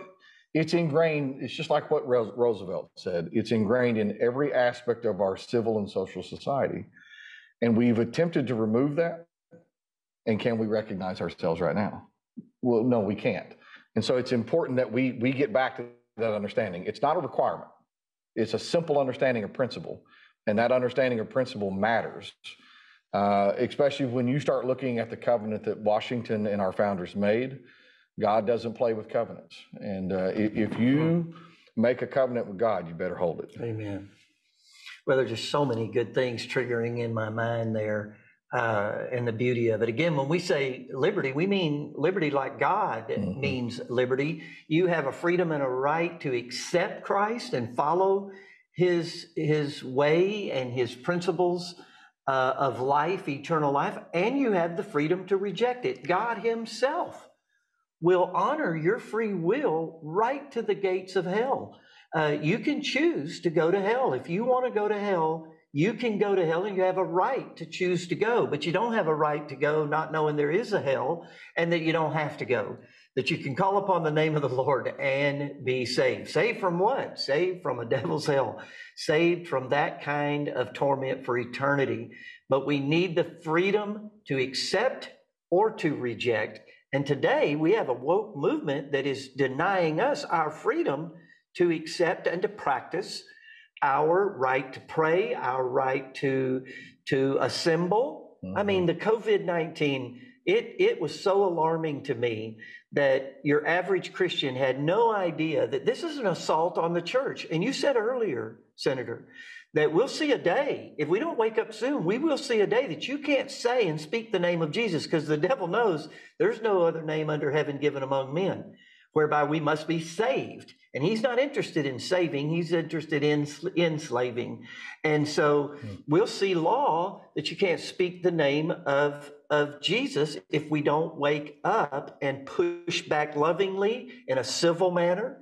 it's ingrained, it's just like what Roosevelt said, it's ingrained in every aspect of our civil and social society. And we've attempted to remove that. And can we recognize ourselves right now? Well, no, we can't. And so it's important that we, we get back to that understanding. It's not a requirement, it's a simple understanding of principle. And that understanding of principle matters, uh, especially when you start looking at the covenant that Washington and our founders made God doesn't play with covenants. And uh, if you make a covenant with God, you better hold it. Amen. Well, there's just so many good things triggering in my mind there. Uh, and the beauty of it. Again, when we say liberty, we mean liberty like God mm-hmm. means liberty. You have a freedom and a right to accept Christ and follow His His way and His principles uh, of life, eternal life, and you have the freedom to reject it. God Himself will honor your free will right to the gates of hell. Uh, you can choose to go to hell. If you want to go to hell, you can go to hell and you have a right to choose to go, but you don't have a right to go not knowing there is a hell and that you don't have to go. That you can call upon the name of the Lord and be saved. Saved from what? Saved from a devil's hell. Saved from that kind of torment for eternity. But we need the freedom to accept or to reject and today we have a woke movement that is denying us our freedom to accept and to practice our right to pray, our right to to assemble. Mm-hmm. I mean, the COVID nineteen it it was so alarming to me that your average Christian had no idea that this is an assault on the church. And you said earlier, Senator, that we'll see a day, if we don't wake up soon, we will see a day that you can't say and speak the name of Jesus because the devil knows there's no other name under heaven given among men whereby we must be saved. And he's not interested in saving, he's interested in enslaving. And so hmm. we'll see law that you can't speak the name of, of Jesus if we don't wake up and push back lovingly in a civil manner.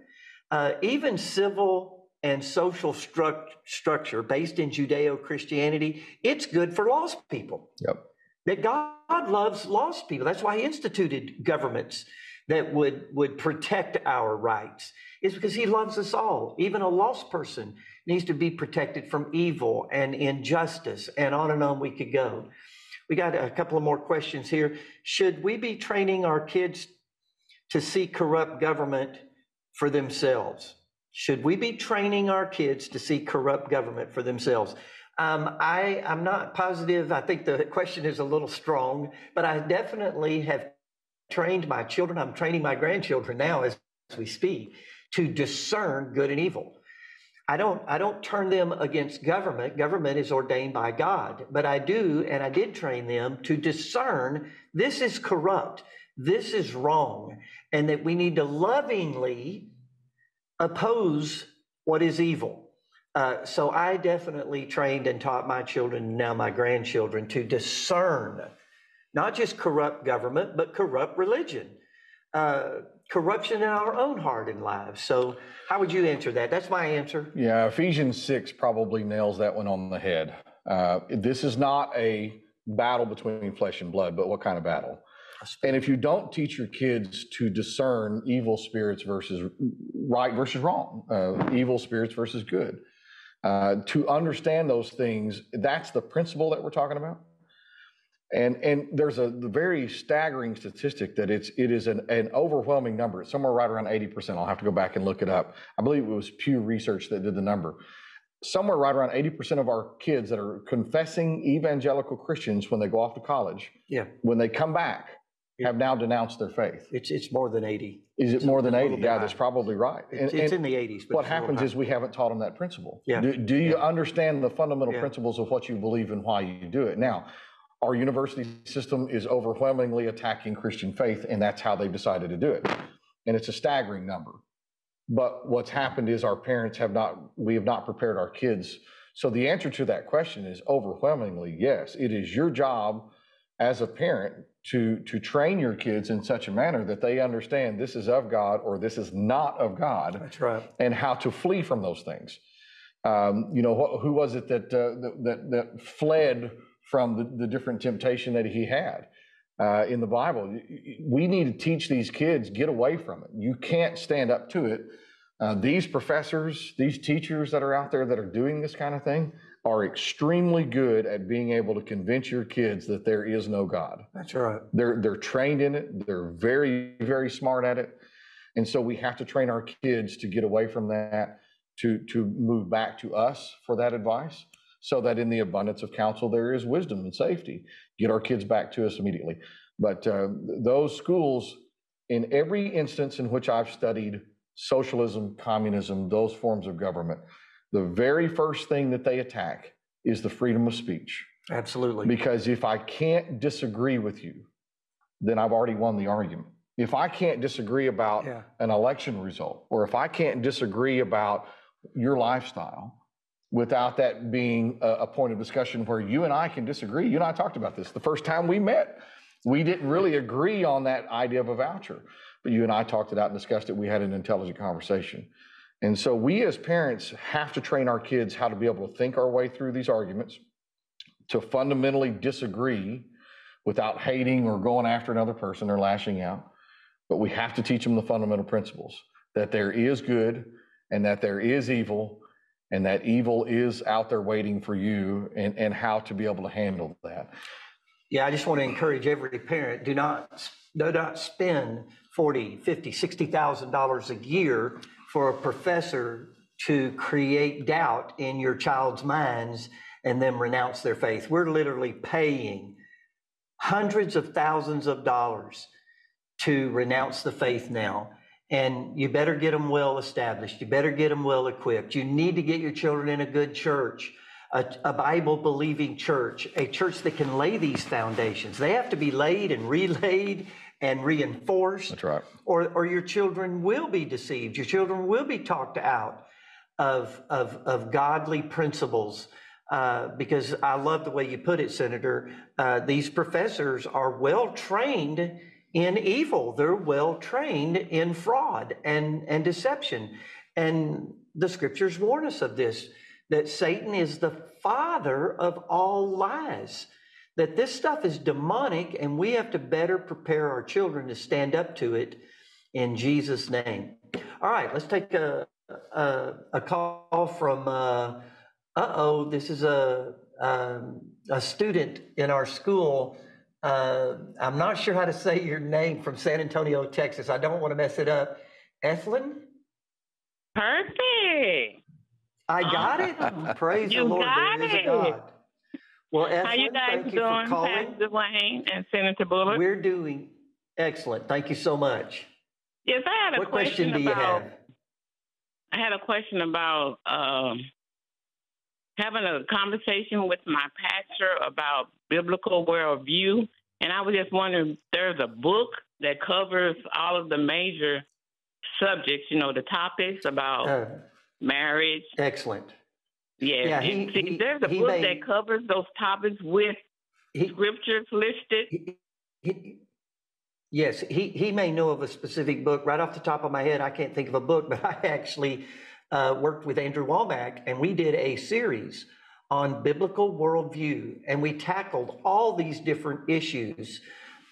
Uh, even civil and social stru- structure based in Judeo Christianity, it's good for lost people. Yep. That God loves lost people. That's why He instituted governments that would, would protect our rights, is because He loves us all. Even a lost person needs to be protected from evil and injustice, and on and on we could go. We got a couple of more questions here. Should we be training our kids to see corrupt government for themselves? Should we be training our kids to see corrupt government for themselves? Um, I, I'm not positive. I think the question is a little strong, but I definitely have trained my children. I'm training my grandchildren now as we speak to discern good and evil. I don't, I don't turn them against government. Government is ordained by God, but I do, and I did train them to discern this is corrupt, this is wrong, and that we need to lovingly oppose what is evil. Uh, so I definitely trained and taught my children, now my grandchildren, to discern not just corrupt government, but corrupt religion, uh, corruption in our own heart and lives. So, how would you answer that? That's my answer. Yeah, Ephesians 6 probably nails that one on the head. Uh, this is not a battle between flesh and blood, but what kind of battle? And if you don't teach your kids to discern evil spirits versus right versus wrong, uh, evil spirits versus good, uh, to understand those things, that's the principle that we're talking about. And and there's a very staggering statistic that it's it is an, an overwhelming number. It's somewhere right around 80%. I'll have to go back and look it up. I believe it was Pew Research that did the number. somewhere right around 80% of our kids that are confessing evangelical Christians when they go off to college, Yeah. when they come back, have now denounced their faith. It's, it's more than 80. Is it more than 80? Yeah, high. that's probably right. It's, it's in the 80s. But what it's a little happens is we haven't taught them that principle. Yeah. Do, do you understand the fundamental Yeah. principles of what you believe and why you do it? Now, our university system is overwhelmingly attacking Christian faith, and that's how they've decided to do it. And it's a staggering number. But what's happened is our parents have not, we have not prepared our kids. So the answer to that question is overwhelmingly yes. It is your job as a parent to to train your kids in such a manner that they understand this is of God or this is not of God. That's right. And how to flee from those things. Um, you know, wh- who was it that uh, that, that that fled from the, the different temptation that he had uh, in the Bible? We need to teach these kids get away from it. You can't stand up to it. Uh, these professors, these teachers that are out there that are doing this kind of thing, are extremely good at being able to convince your kids that there is no God. That's right. They're they're trained in it. They're very very smart at it, and so we have to train our kids to get away from that, to to move back to us for that advice, so that in the abundance of counsel there is wisdom and safety. Get our kids back to us immediately. But uh, those schools, in every instance in which I've studied socialism, communism, those forms of government, the very first thing that they attack is the freedom of speech. Absolutely. Because if I can't disagree with you, then I've already won the argument. If I can't disagree about Yeah. an election result, or if I can't disagree about your lifestyle without that being a, a point of discussion where you and I can disagree, you and I talked about this the first time we met. We didn't really agree on that idea of a voucher, but you and I talked it out and discussed it. We had an intelligent conversation. And so we as parents have to train our kids how to be able to think our way through these arguments, to fundamentally disagree without hating or going after another person or lashing out. But we have to teach them the fundamental principles that there is good and that there is evil and that evil is out there waiting for you and, and how to be able to handle that. Yeah, I just want to encourage every parent, do not, do not spend 40, 50, 60,000 dollars a year for a professor to create doubt in your child's minds and then renounce their faith. We're literally paying hundreds of thousands of dollars to renounce the faith now. And you better get them well established. You better get them well equipped. You need to get your children in a good church, a, a Bible believing church, a church that can lay these foundations. They have to be laid and relayed and reinforced. That's right. Or, or your children will be deceived. Your children will be talked out of, of, of godly principles. Uh, because I love the way you put it, Senator. Uh, these professors are well trained in evil. They're well trained in fraud and, and deception. And the scriptures warn us of this that Satan is the father of all lies, that this stuff is demonic, and we have to better prepare our children to stand up to it in Jesus' name. All right, let's take a, a, a call from, uh oh, this is a, um, a student in our school. Uh, I'm not sure how to say your name from San Antonio, Texas. I don't want to mess it up. Ethlyn? Perfect. I got it. Praise the Lord. got a it. Well, How you guys thank you doing, for calling. Pastor Wayne and Senator Bullock? We're doing excellent. Thank you so much. yes, I had a What question question do you about. have? I had a question about um, having a conversation with my pastor about biblical worldview, and I was just wondering, if there's a book that covers all of the major subjects, you know, the topics about Uh, marriage. excellent. Yes. Yeah, and he- see, he- there's a he book made- that covers those topics with scriptures listed. Yes, he, he may know of a specific book. Right off the top of my head, I can't think of a book, but I actually uh, worked with Andrew Wommack and we did a series on biblical worldview. And we tackled all these different issues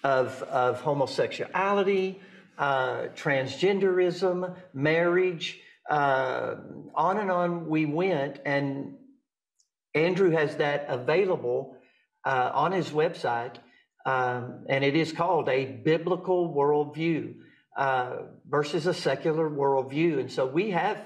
of, of homosexuality, uh, transgenderism, marriage, uh, on and on we went. And Andrew has that available uh, on his website, um, and it is called a biblical worldview uh, versus a secular worldview. And so we have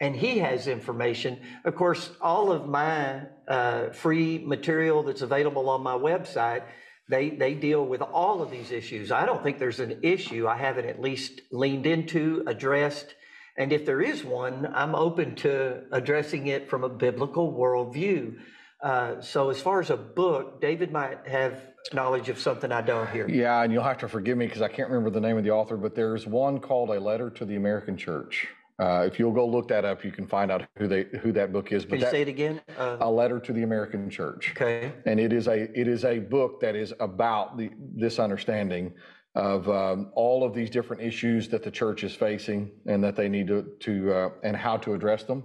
and he has information. Of course, all of my uh, free material that's available on my website, they, they deal with all of these issues. I don't think there's an issue I haven't at least leaned into, addressed. And if there is one, I'm open to addressing it from a biblical worldview. Uh, so, as far as a book, David might have knowledge of something I don't here. Yeah, and you'll have to forgive me because I can't remember the name of the author, but there's one called A Letter to the American Church. Uh, if you'll go look that up, you can find out who they who that book is. But can you that, say it again? Uh, a letter to the American Church. Okay. And it is a it is a book that is about the this understanding of um, all of these different issues that the church is facing and that they need to to uh, and how to address them.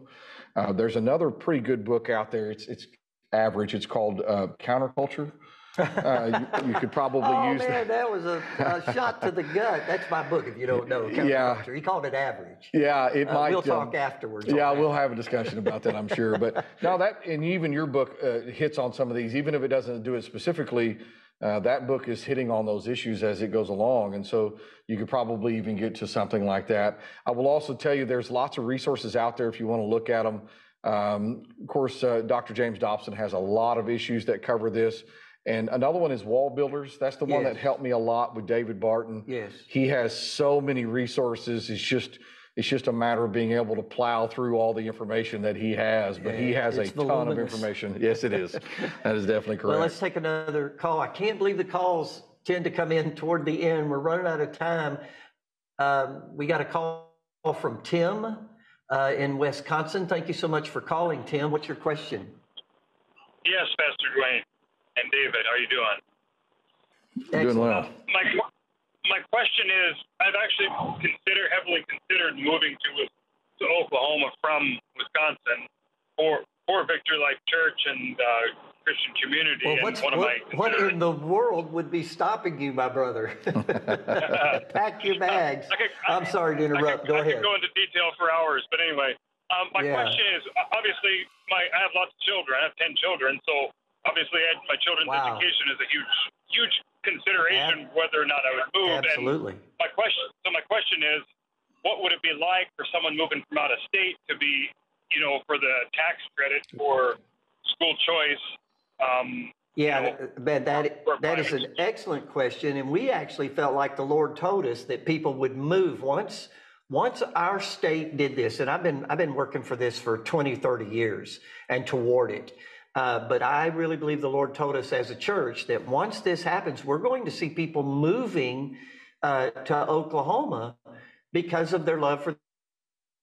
Uh, there's another pretty good book out there. It's it's average. It's called uh, Counterculture uh, you, you, could probably oh, use man, that. that was a, a, shot to the gut. That's my book. If you don't know, yeah, he called it average. Yeah, it uh, might. We'll talk um, afterwards. Yeah, we'll have a discussion about that, I'm sure. But now that and even your book uh, hits on some of these, even if it doesn't do it specifically. Uh, that book is hitting on those issues as it goes along, and so you could probably even get to something like that. I will also tell you there's lots of resources out there if you want to look at them. Um, of course, uh, Dr. James Dobson has a lot of issues that cover this. And another one is WallBuilders. That's the one yes. that helped me a lot with David Barton. Yes. He has so many resources. It's just it's just a matter of being able to plow through all the information that he has. But yeah, he has a ton voluminous. of information. Yes, it is. that is definitely correct. Well, let's take another call. I can't believe the calls tend to come in toward the end. We're running out of time. Um, we got a call from Tim uh, in Wisconsin. Thank you so much for calling, Tim. What's your question? Yes, Pastor Duane and David. How are you doing? Doing well. My my question is, I've actually considered heavily considered moving to to Oklahoma from Wisconsin for for Victory Life Church and uh, Christian community. Well, and one what, of my what in the world would be stopping you, my brother? Pack your bags. I I, am sorry to interrupt. Could, go I ahead. I could go into detail for hours, but anyway, um, my yeah. question is obviously my I have lots of children. I have ten children, so obviously my children's wow. education is a huge huge consideration Ab- whether or not I would move. Absolutely. And my question so my question is what would it be like for someone moving from out of state to be, you know, for the tax credit for school choice? Um, yeah, you know, but that that is an excellent question, and we actually felt like the Lord told us that people would move once once our state did this, and I've been I've been working for this for 20, 30 years and toward it. Uh, but I really believe the Lord told us as a church that once this happens, we're going to see people moving uh, to Oklahoma because of their love for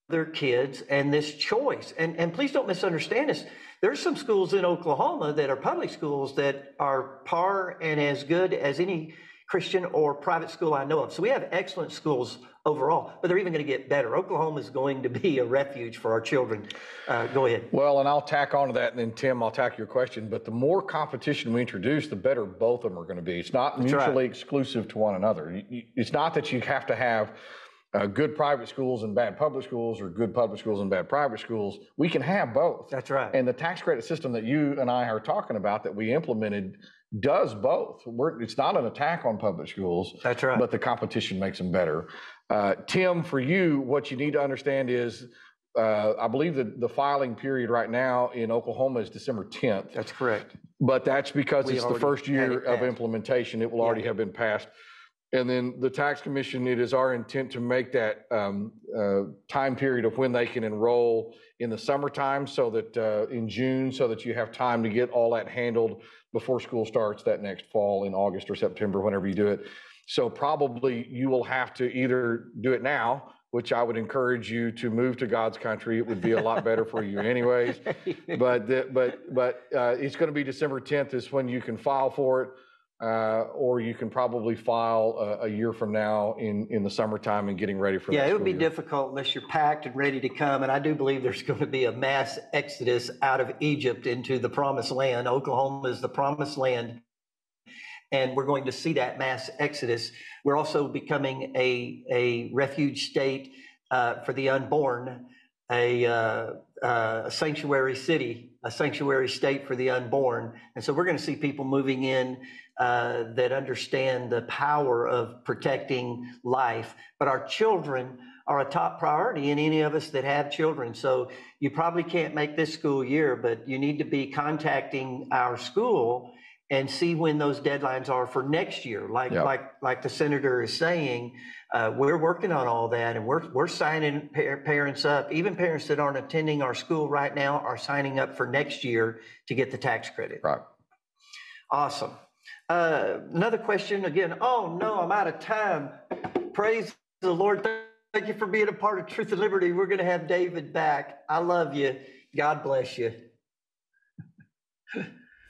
their kids and this choice. And, and please don't misunderstand us. There's some schools in Oklahoma that are public schools that are par and as good as any Christian or private school I know of. So we have excellent schools overall, but they're even going to get better. Oklahoma is going to be a refuge for our children. Uh, go ahead. Well, and I'll tack on to that, and then Tim, I'll tack your question. But the more competition we introduce, the better both of them are going to be. It's not That's mutually right. exclusive to one another. It's not that you have to have uh, good private schools and bad public schools or good public schools and bad private schools. We can have both. That's right. And the tax credit system that you and I are talking about that we implemented does both. We're, it's not an attack on public schools. That's right. But the competition makes them better. Uh, Tim, for you, what you need to understand is uh, I believe that the filing period right now in Oklahoma is December 10th. That's correct. But that's because We it's the first year of implementation. It will already have been passed. And then the tax commission, it is our intent to make that um, uh, time period of when they can enroll in the summertime so that uh, in June, so that you have time to get all that handled before school starts that next fall in August or September, whenever you do it. So probably you will have to either do it now, which I would encourage you to move to God's country. It would be a lot better for you anyways. But the, but but uh, it's going to be December 10th is when you can file for it. Uh, or you can probably file a, a, year from now in, in the summertime and getting ready for yeah it would be year. difficult unless you're packed and ready to come and i do believe there's going to be a mass exodus out of egypt into the promised land oklahoma is the promised land and we're going to see that mass exodus we're also becoming a, a refuge state uh, for the unborn a, uh, uh, a sanctuary city, a sanctuary state for the unborn. And so we're going to see people moving in uh, that understand the power of protecting life. But our children are a top priority in any of us that have children. So you probably can't make this school year, but you need to be contacting our school and see when those deadlines are for next year. Like yep. like like the senator is saying, uh, we're working on all that, and we're we're signing par- parents up. Even parents that aren't attending our school right now are signing up for next year to get the tax credit. Right. Awesome. Uh, another question again. Oh no, I'm out of time. Praise the Lord. Thank you for being a part of Truth and Liberty. We're going to have David back. I love you. God bless you.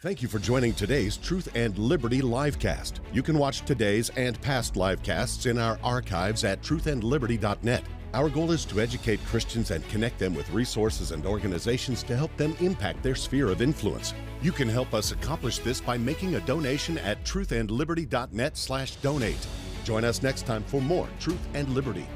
Thank you for joining today's Truth and Liberty livecast. You can watch today's and past livecasts in our archives at truthandliberty.net. Our goal is to educate Christians and connect them with resources and organizations to help them impact their sphere of influence. You can help us accomplish this by making a donation at truthandliberty.net/donate. Join us next time for more Truth and Liberty.